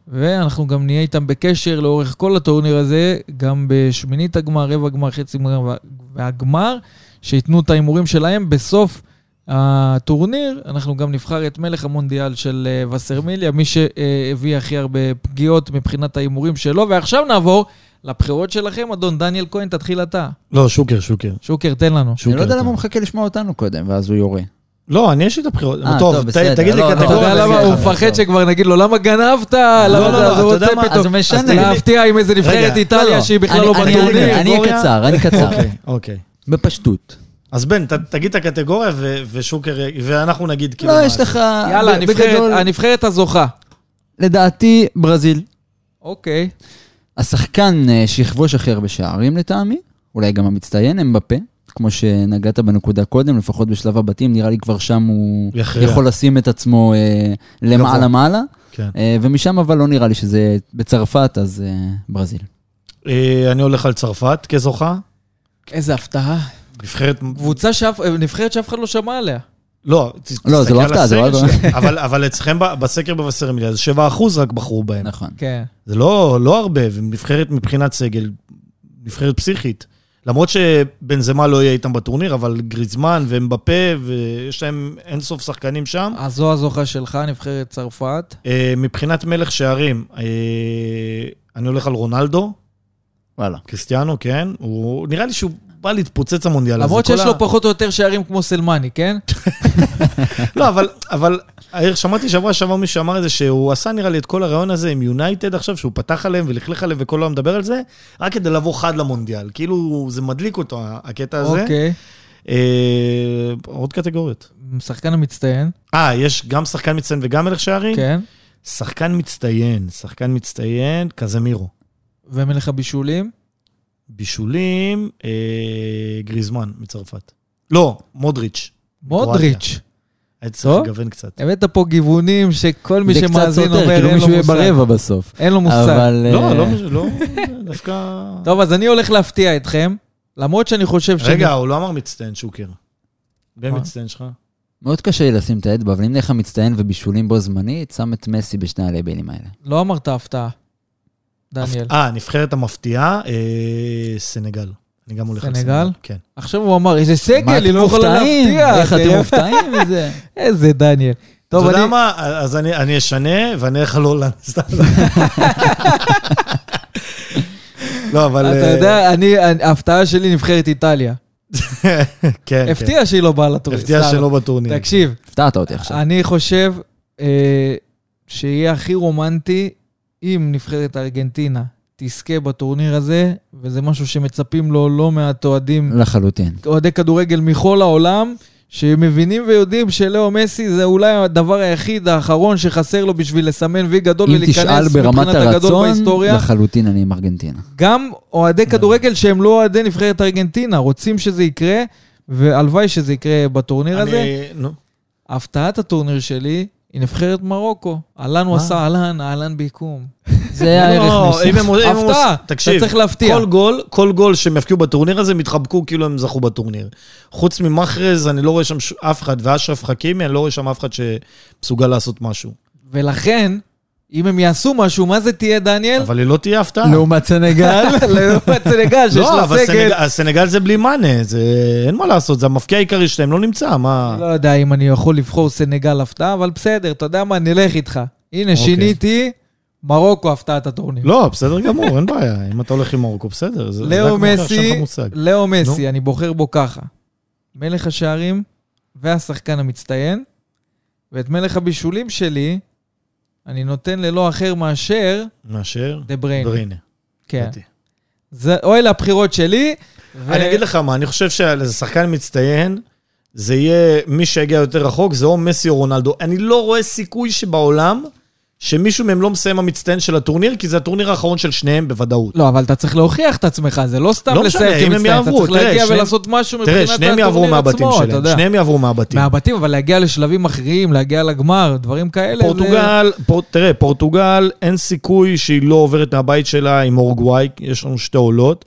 Speaker 2: ואנחנו גם נהיה איתם בקשר לאורך כל הטורניר הזה, גם בשמינית הגמר, רבע גמר, חצי גמר וה- והגמר, שייתנו את ההימורים שלהם בסוף. הטורניר, אנחנו גם נבחר את מלך המונדיאל של אה, וסרמיליה, מי שהביא הכי הרבה פגיעות מבחינת ההימורים שלו. ועכשיו נעבור לבחירות שלכם, אדון דניאל כהן, תתחיל אתה.
Speaker 4: לא, שוקר, שוקר.
Speaker 2: שוקר, תן לנו.
Speaker 3: אני
Speaker 4: שוקר.
Speaker 3: לא יודע. למה הוא מחכה לשמוע אותנו קודם, ואז הוא יורה.
Speaker 4: לא, אני יש לי את הבחירות.
Speaker 3: אה,
Speaker 4: טוב,
Speaker 3: בסדר.
Speaker 4: תגיד לי
Speaker 3: לא, לא,
Speaker 2: אתה
Speaker 4: קטגוריה.
Speaker 2: יודע למה? הוא. מפחד שכבר נגיד לו, למה גנבת?
Speaker 4: לא, לא,
Speaker 2: הוא
Speaker 4: אתה יודע מה?
Speaker 2: פתאום
Speaker 3: אז הוא משנה.
Speaker 2: להפתיע עם איזה נבחרת איטליה
Speaker 3: לא, לא.
Speaker 2: שהיא בכלל
Speaker 3: אני-
Speaker 2: לא בטורניר.
Speaker 3: אני-
Speaker 4: קטגוריה?
Speaker 3: קצר, אני קצר.
Speaker 4: אוקיי, אוקיי.
Speaker 3: בפשטות.
Speaker 4: אז בן, ת- תגיד את הקטגוריה ו- ושוקר, ואנחנו נגיד כאילו...
Speaker 3: לא, יש. לך...
Speaker 2: יאללה,
Speaker 3: בגדול,
Speaker 2: הנבחרת הזוכה.
Speaker 3: לדעתי, ברזיל.
Speaker 2: אוקיי.
Speaker 3: השחקן אה, שיכבוש הכי הרבה שערים לטעמי, אולי גם המצטיין, אמבפה. כמו שנגעת בנקודה קודם, לפחות בשלב הבתים, נראה לי כבר שם הוא
Speaker 4: יכריע.
Speaker 3: יכול לשים את עצמו אה, למעלה
Speaker 4: גבוה.
Speaker 3: מעלה,
Speaker 4: כן.
Speaker 3: אה, ומשם אבל לא נראה לי שזה בצרפת, אז אה, ברזיל.
Speaker 4: אה, אני הולך על צרפת כזוכה.
Speaker 2: איזה הפתעה.
Speaker 4: נבחרת...
Speaker 2: קבוצה שאף, נבחרת שאף אחד לא שמע עליה.
Speaker 4: לא,
Speaker 3: לא, זה לא הפתעה, זה לא.
Speaker 4: אבל- אבל אצלכם ב- בסקר בבשר מיליארד, 7% רק בחרו בהם.
Speaker 3: נכון.
Speaker 2: כן.
Speaker 4: זה לא לא הרבה, ונבחרת מבחינת סגל, נבחרת פסיכית. למרות שבנזמה לא יהיה איתם בטורניר, אבל גריזמן ואמבפה, ויש להם אינסוף שחקנים שם.
Speaker 2: אז זו הזוכה שלך, נבחרת צרפת.
Speaker 4: אה, מבחינת מלך שערים, אה, אני הולך על רונלדו,
Speaker 3: וואלה.
Speaker 4: קריסטיאנו, כן? הוא, נראה לי שהוא בא להתפוצץ המונדיאל הזה.
Speaker 2: למרות שיש לו פחות או יותר שערים כמו סלמני, כן?
Speaker 4: לא, אבל, שמעתי שבוע שעבר מישהו שאמר את זה, שהוא עשה נראה לי את כל הרעיון הזה עם יונייטד עכשיו, שהוא פתח עליהם ולכלך עליהם וכל היום מדבר על זה, רק כדי לבוא חד למונדיאל. כאילו, זה מדליק אותו, הקטע הזה.
Speaker 2: אוקיי.
Speaker 4: אה, עוד קטגוריות.
Speaker 2: שחקן המצטיין,
Speaker 4: אה, יש גם שחקן מצטיין וגם מלך שערים?
Speaker 2: כן.
Speaker 4: שחקן מצטיין, שחקן מצטיין, קזמירו.
Speaker 2: ומלך הבישולים.
Speaker 4: בישולים, אה, גריזמן מצרפת. לא, מודריץ'.
Speaker 2: מודריץ'.
Speaker 4: הייתי צריך. לגוון קצת.
Speaker 2: הבאת פה גיוונים שכל מי
Speaker 3: זה קצת
Speaker 2: שמאזין
Speaker 3: סותר,
Speaker 2: אומר,
Speaker 3: כאילו
Speaker 2: אין לו
Speaker 3: מישהו יהיה
Speaker 2: מושג.
Speaker 3: ברבע בסוף.
Speaker 2: אין לו מושג.
Speaker 3: אבל...
Speaker 4: לא,
Speaker 3: אה,
Speaker 4: לא, לא, דווקא...
Speaker 2: טוב, אז אני הולך להפתיע אתכם, למרות שאני חושב שאני...
Speaker 4: רגע, הוא לא אמר מצטיין, שוקר. מי? המצטיין שלך?
Speaker 3: מאוד קשה לי לשים את האצבע, אבל אם נלך מצטיין ובישולים בו זמנית, שם את מסי בשני הלייבלים האלה.
Speaker 2: לא אמרת הפתעה, דניאל.
Speaker 4: אה, נבחרת המפתיעה, אה, סנגל. אני גם הולך על
Speaker 2: סנגל?
Speaker 4: סנגל. כן.
Speaker 2: עכשיו הוא אמר, איזה סגל, היא לא יכולה? להפתיע.
Speaker 3: איך אתם. מופתעים מזה?
Speaker 2: איזה דניאל. טוב,
Speaker 4: אתה יודע
Speaker 2: אני...
Speaker 4: מה? אז אני אני אשנה ואני אלך על הולנד. לא, אבל...
Speaker 2: אתה
Speaker 4: אה,
Speaker 2: יודע, אני, ההפתעה שלי נבחרת איטליה.
Speaker 4: כן, כן.
Speaker 2: הפתיע שהיא לא באה לטורניר.
Speaker 4: הפתיע. שלא בטורניר.
Speaker 2: תקשיב,
Speaker 3: הפתעת אותי עכשיו.
Speaker 2: אני חושב אה, שיהיה הכי רומנטי אם נבחרת ארגנטינה תזכה בטורניר הזה, וזה משהו שמצפים לו לא מעט אוהדים,
Speaker 3: לחלוטין.
Speaker 2: אוהדי כדורגל מכל העולם, שמבינים ויודעים שלאו מסי זה אולי הדבר היחיד האחרון שחסר לו בשביל לסמן וי גדול
Speaker 3: אם
Speaker 2: ולהיכנס
Speaker 3: תשאל ברמת
Speaker 2: מבחינת הגדול
Speaker 3: הרצון,
Speaker 2: בהיסטוריה.
Speaker 3: לחלוטין אני עם ארגנטינה.
Speaker 2: גם אוהדי כדורגל שהם לא אוהדי נבחרת ארגנטינה, רוצים שזה יקרה, והלוואי שזה יקרה בטורניר הזה.
Speaker 4: אני... נו.
Speaker 2: הפתעת הטורניר שלי היא נבחרת מרוקו. אהלן הוא? עשה אהלן, אהלן ביקום.
Speaker 3: זה הערך
Speaker 4: לא,
Speaker 3: מוסף.
Speaker 4: אם הם
Speaker 2: הפתעה, אתה צריך להפתיע.
Speaker 4: כל גול, כל גול שהם יפקיעו בטורניר הזה, הם יתחבקו כאילו הם זכו בטורניר. חוץ ממחרז, אני לא רואה שם אף אחד, ואשרף חכימי, אני לא רואה שם אף אחד שמסוגל לעשות משהו.
Speaker 2: ולכן, אם הם יעשו משהו, מה זה תהיה, דניאל?
Speaker 4: אבל היא לא תהיה הפתעה.
Speaker 3: לעומת סנגל.
Speaker 2: לעומת סנגל, שיש
Speaker 4: לא,
Speaker 2: לה
Speaker 4: אבל
Speaker 2: סגל.
Speaker 4: סנגל- הסנגל זה בלי מאנה, זה אין מה לעשות, זה המפקיע העיקרי שלהם, לא נמצא, מה...
Speaker 2: לא יודע אם אני יכול לבחור סנגל הפתעה, אבל בסדר, אתה יודע מה, נלך איתך. הנה, שיניתי, מרוקו הפתעת הטורניר.
Speaker 4: לא, בסדר גמור, אין בעיה. אם אתה הולך עם מרוקו, בסדר.
Speaker 2: לאו מסי. לאו מסי, אני בוחר בו ככה. מלך השערים והשחקן המצטיין, ואת מלך הבישולים שלי, אני נותן ללא אחר מאשר
Speaker 4: מאשר?
Speaker 2: דה בריינה.
Speaker 4: בריינה.
Speaker 2: כן. זה, או אלה הבחירות שלי. ו-
Speaker 4: אני אגיד לך מה, אני חושב שלזה שחקן מצטיין, זה יהיה מי שיגיע יותר רחוק, זה או מסי או רונלדו. אני לא רואה סיכוי שבעולם, שמישהו מהם לא מסיים המצטיין של הטורניר, כי זה הטורניר האחרון של שניהם בוודאות.
Speaker 2: לא, אבל אתה צריך להוכיח את עצמך, זה לא סתם
Speaker 4: לא
Speaker 2: לסיים כמצטיין, אתה צריך
Speaker 4: תראה,
Speaker 2: להגיע
Speaker 4: שניהם-
Speaker 2: ולעשות משהו
Speaker 4: תראה,
Speaker 2: מבחינת הטורניר
Speaker 4: מהבתים
Speaker 2: עצמו, אתה
Speaker 4: שלהם,
Speaker 2: יודע.
Speaker 4: שניהם יעברו מהבתים.
Speaker 2: מהבתים, אבל להגיע לשלבים אחרים, להגיע לגמר, דברים כאלה,
Speaker 4: פורטוגל, פור, תראה, פורטוגל, אין סיכוי שהיא לא עוברת מהבית שלה עם אורוגוואי, יש לנו שתי עולות,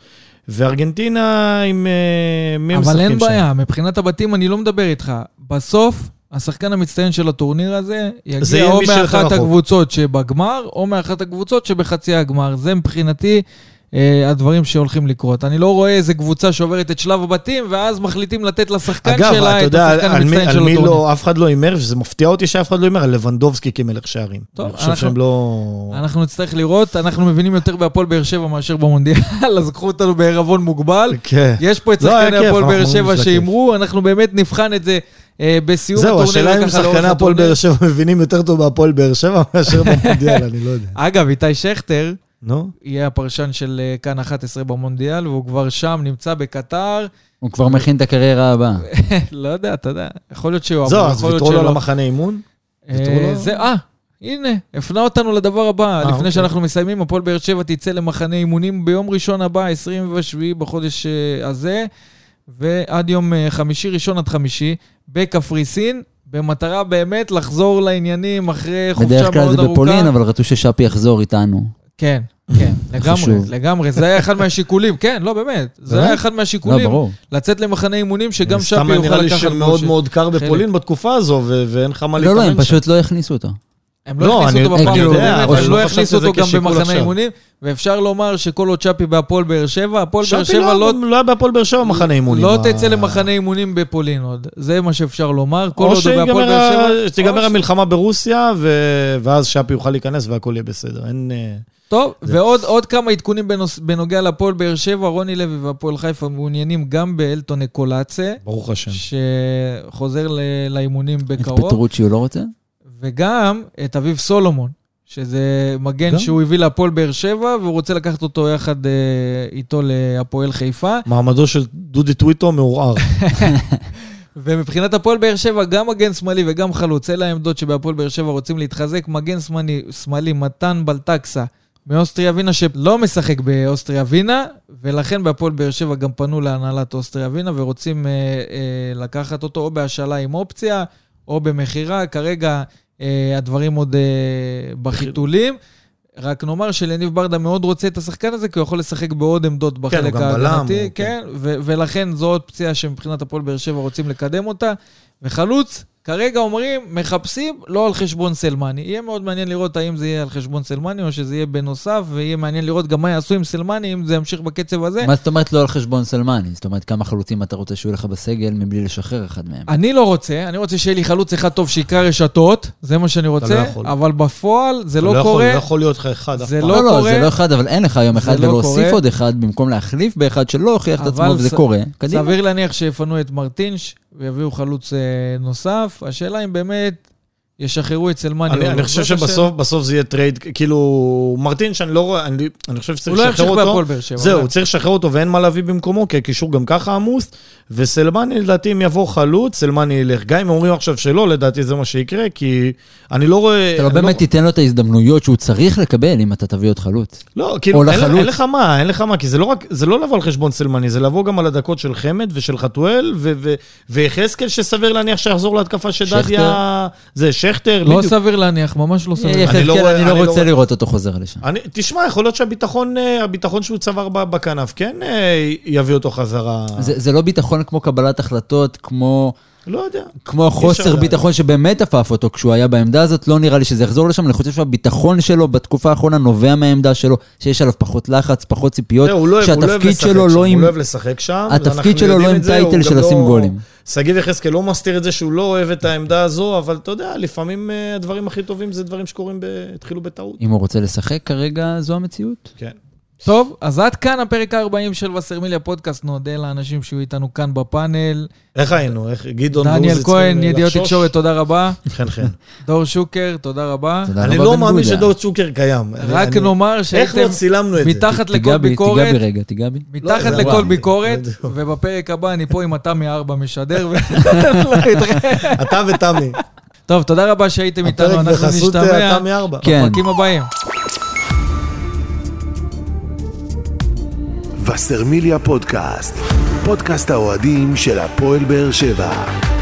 Speaker 4: וארגנטינה עם... אה, מי
Speaker 2: זה...
Speaker 4: הם
Speaker 2: אבל אין
Speaker 4: משחקים שם?
Speaker 2: בעיה, מבחינת הבתים אני לא מדבר איתך. בסוף, השחקן המצטיין של הטורניר הזה,
Speaker 4: זה
Speaker 2: יגיע או
Speaker 4: מי
Speaker 2: מאחת. הקבוצות שבגמר, או מאחת הקבוצות שבחצי הגמר. זה מבחינתי אה, הדברים שהולכים לקרות. אני לא רואה איזה קבוצה שעוברת את שלב הבתים, ואז מחליטים לתת לשחקן
Speaker 4: אגב,
Speaker 2: שלה
Speaker 4: אתה
Speaker 2: את
Speaker 4: יודע,
Speaker 2: השחקן
Speaker 4: על מי,
Speaker 2: המצטיין
Speaker 4: על
Speaker 2: של
Speaker 4: מי
Speaker 2: הטורניר.
Speaker 4: לא, אף אחד לא הימר, וזה מפתיע אותי שאף אחד לא הימר, על לבנדובסקי כמלך שערים.
Speaker 2: טוב,
Speaker 4: אני חושב
Speaker 2: אנחנו-
Speaker 4: שהם לא...
Speaker 2: אנחנו נצטרך לראות, אנחנו מבינים יותר בהפועל באר שבע מאשר במונדיאל, אז קחו אותנו בערבון מוגבל.
Speaker 4: כן.
Speaker 2: יש פה את
Speaker 4: לא,
Speaker 2: שחקני הפועל באר שבע שהימרו, אנחנו באמת נבחן את זה בסיום
Speaker 4: זהו. השאלה אם שחקני הפועל. באר שבע מבינים יותר טוב בהפועל באר שבע מאשר במונדיאל, אני לא יודע.
Speaker 2: אגב, איתי שכטר
Speaker 4: נו?
Speaker 2: יהיה הפרשן של אה, כאן 11 במונדיאל, והוא כבר שם, נמצא בקטר.
Speaker 3: הוא כבר מכין את הקריירה הבאה.
Speaker 2: לא יודע, אתה יודע, יכול להיות שהוא...
Speaker 4: זהו, אז ויתרו לו
Speaker 2: שלא.
Speaker 4: למחנה אימון?
Speaker 2: אה,
Speaker 4: ויתרו לו?
Speaker 2: זה, אה, הנה, הפנה אותנו לדבר הבא.
Speaker 4: אה,
Speaker 2: לפני
Speaker 4: אוקיי.
Speaker 2: שאנחנו מסיימים, הפועל באר שבע תצא למחנה אימונים ביום ראשון הבא, 27 בחודש אה, הזה, ועד יום אה, חמישי, ראשון עד חמישי, בקפריסין, במטרה באמת לחזור לעניינים אחרי חופשה מאוד
Speaker 3: בדרך
Speaker 2: ארוכה.
Speaker 3: כלל זה בפולין, אבל רצו ששאפי יחזור איתנו.
Speaker 2: כן, כן, לגמרי,
Speaker 3: חשוב.
Speaker 2: לגמרי. זה היה אחד מהשיקולים, כן, לא, באמת. זה? היה אחד
Speaker 3: לא,
Speaker 2: מהשיקולים,
Speaker 3: ברור.
Speaker 2: לצאת למחנה אימונים שגם
Speaker 4: סתם
Speaker 2: שפי יוכל
Speaker 4: נראה לי
Speaker 2: לקחת
Speaker 4: שמאוד מאוד קר. בפולין בתקופה הזו, ואין לך מה
Speaker 3: לא,
Speaker 4: להתאמן
Speaker 3: לא,
Speaker 4: שם.
Speaker 3: הם פשוט לא הכניסו אותו.
Speaker 2: הם לא
Speaker 4: לא,
Speaker 2: הכניסו אותו בפעם הקודמת, אבל לא
Speaker 4: חשבתי
Speaker 2: הכניסו אותו גם במחנה. אימונים, ואפשר לומר שכל עוד צ'אפי בהפועל באר שבע, הפועל באר שבע לא...
Speaker 4: לא לא היה בהפועל באר שבע מחנה אימונים.
Speaker 2: לא
Speaker 4: ה-
Speaker 2: תצא למחנה אימונים בפולין עוד. זה מה שאפשר לומר. כל עוד הוא בהפועל באר שבע...
Speaker 4: שתיגמר המלחמה ברוסיה, ואז שפי יוכל להיכנס והכל יהיה בסדר. אין... אה,
Speaker 2: טוב,
Speaker 4: זה-
Speaker 2: ועוד עוד כמה עדכונים בנוס, בנוגע להפועל באר שבע, רוני לוי והפועל חיפה מעוניינים גם באלטון אקולצה,
Speaker 4: ברוך השם.
Speaker 2: שחוזר ל- לאימונים
Speaker 3: את
Speaker 2: בקרוב,
Speaker 3: פטרוצ'י הוא לא רוצה?
Speaker 2: וגם את אביב סולומון, שזה מגן
Speaker 4: גם?
Speaker 2: שהוא הביא להפועל באר שבע, והוא רוצה לקחת אותו יחד אה, איתו להפועל חיפה.
Speaker 4: מעמדו של דודי טוויטו מעורער.
Speaker 2: ומבחינת הפועל באר שבע, גם מגן שמאלי וגם חלוץ, אלה העמדות שבהפועל באר שבע רוצים להתחזק. מגן שמאלי, שמאלי מתן בלטקסה מאוסטריה ווינה, שלא משחק באוסטריה ווינה, ולכן בהפועל באר שבע גם פנו להנהלת אוסטריה ווינה ורוצים אה, אה, לקחת אותו או בהשאלה עם אופציה, או במכירה. כרגע הדברים עוד אה, בחיתולים. רק נאמר שלניב ברדה מאוד רוצה את השחקן הזה, כי הוא יכול לשחק בעוד עמדות בחלק
Speaker 4: הוא גם בלם,
Speaker 2: ההגנתי. כן, ו- ולכן זו עוד פציעה שמבחינת הפועל באר שבע רוצים לקדם אותה. וחלוץ, כרגע אומרים, מחפשים לא על חשבון סלמני. יהיה מאוד מעניין לראות האם זה יהיה על חשבון סלמני או שזה יהיה בנוסף, ויהיה מעניין לראות גם מה יעשו עם סלמני, אם זה ימשיך בקצב הזה.
Speaker 3: מה זאת אומרת לא על חשבון סלמני? זאת אומרת, כמה חלוצים אתה רוצה שיהיו לך בסגל מבלי לשחרר אחד מהם?
Speaker 2: אני לא רוצה, אני רוצה שיהיה לי חלוץ אחד טוב שיקרא רשתות, זה מה שאני רוצה,
Speaker 4: יכול.
Speaker 2: אבל בפועל זה לא
Speaker 4: יכול-
Speaker 2: קורה.
Speaker 4: לא יכול להיות לך אחד אף
Speaker 2: זה
Speaker 4: פעם.
Speaker 2: לא
Speaker 3: לא, לא,
Speaker 2: קורה.
Speaker 3: זה לא אחד, אבל אין לך היום אחד
Speaker 2: לא
Speaker 3: ולהוסיף
Speaker 2: קורה.
Speaker 3: עוד אחד במקום להחליף באחד שלא הוכיח את עצמו, וזה
Speaker 2: ס-
Speaker 3: קורה. קדימה.
Speaker 2: סביר להניח שיפנו את מרטינש ויביאו חלוץ אה, נוסף. השאלה אם באמת ישחררו את סלמני.
Speaker 4: אני. אני חושב. שבסוף בסוף זה יהיה trade, כאילו, מרטינש אני לא רואה, אני, אני חושב שצריך
Speaker 2: הוא לא ימשיך
Speaker 4: לשחרר אותו.
Speaker 2: בהפועל באר שבע.
Speaker 4: זהו. צריך לשחרר אותו ואין מה להביא במקומו, כי הקישור גם ככה עמוס. וסלמני, לדעתי, אם יבוא חלוץ, סלמני ילך. גם אם אומרים עכשיו שלא, לדעתי זה מה שיקרה, כי אני לא רואה...
Speaker 3: אתה לא באמת תיתן לו את ההזדמנויות שהוא צריך לקבל אם אתה תביא עוד חלוץ.
Speaker 4: לא, כאילו, אין. אין לך מה, אין לך מה, כי זה לא רק, זה לא לבוא על חשבון סלמני, זה לבוא גם על הדקות של חמד ושל חתואל, ויחזקאל שסביר להניח שיחזור להתקפה של. דדיה, זה שכטר,
Speaker 2: לא
Speaker 4: בדיוק.
Speaker 2: סביר להניח, ממש לא סביר.
Speaker 4: לא
Speaker 3: יחזקאל,
Speaker 4: רואה-
Speaker 3: אני לא
Speaker 4: אני לא
Speaker 3: רוצה לראות אותו חוזר לשם.
Speaker 4: אני, תשמע, יכול להיות שהביטחון אה, שהוא צבר בכנף כן אה, יביא אותו חזרה.
Speaker 3: זה זה לא ביטחון כמו קבלת החלטות, כמו...
Speaker 4: לא יודע.
Speaker 3: כמו חוסר
Speaker 4: לדעת.
Speaker 3: ביטחון שבאמת עפף אותו כשהוא היה בעמדה הזאת, לא נראה לי שזה יחזור לשם, אני חושב שהביטחון שלו בתקופה האחרונה נובע מהעמדה שלו, שיש עליו פחות לחץ, פחות ציפיות,
Speaker 4: הוא לא הוא לא אוהב
Speaker 3: שהתפקיד שלו לא
Speaker 4: הוא
Speaker 3: עם...
Speaker 4: לא אוהב לשחק שם.
Speaker 3: התפקיד שלו לא עם טייטל
Speaker 4: הוא
Speaker 3: של לשים
Speaker 4: לא-
Speaker 3: גולים.
Speaker 4: שגיב יחזקאל לא מסתיר את זה שהוא לא אוהב את העמדה הזו, אבל אתה יודע, לפעמים אה, הדברים הכי טובים זה דברים שקורים, התחילו בטעות.
Speaker 3: אם הוא רוצה לשחק, כרגע זו המציאות.
Speaker 4: כן.
Speaker 2: טוב, אז עד כאן הפרק ה-40 של וסרמיליה פודקאסט. נודה לאנשים שהיו איתנו כאן בפאנל.
Speaker 4: איך היינו? איך גדעון
Speaker 2: דניאל
Speaker 4: ועוזי
Speaker 2: כהן, ידיעות? תקשורת, תודה רבה.
Speaker 4: חן חן.
Speaker 2: דור שוקר, תודה רבה.
Speaker 4: אני לא מאמין. שדור צ'וקר קיים.
Speaker 2: רק נאמר
Speaker 4: איך
Speaker 2: שהייתם
Speaker 4: לא זה?
Speaker 2: מתחת לכל
Speaker 3: בי,
Speaker 2: ביקורת.
Speaker 3: תיגע בי רגע, תיגע בי.
Speaker 2: מתחת
Speaker 4: לא,
Speaker 2: לכל. ביקורת,
Speaker 4: בדיוק.
Speaker 2: ובפרק הבא אני פה עם התמי 4 משדר. לא.
Speaker 4: אתה ותמי.
Speaker 2: טוב, תודה רבה שהייתם איתנו,
Speaker 4: הפרק
Speaker 2: אנחנו
Speaker 4: בחסות אה,
Speaker 2: נשתמע
Speaker 4: תמי ארבע.
Speaker 3: כן.
Speaker 2: בפרקים הבאים.
Speaker 1: וסרמיליה פודקאסט, פודקאסט האוהדים של הפועל באר שבע.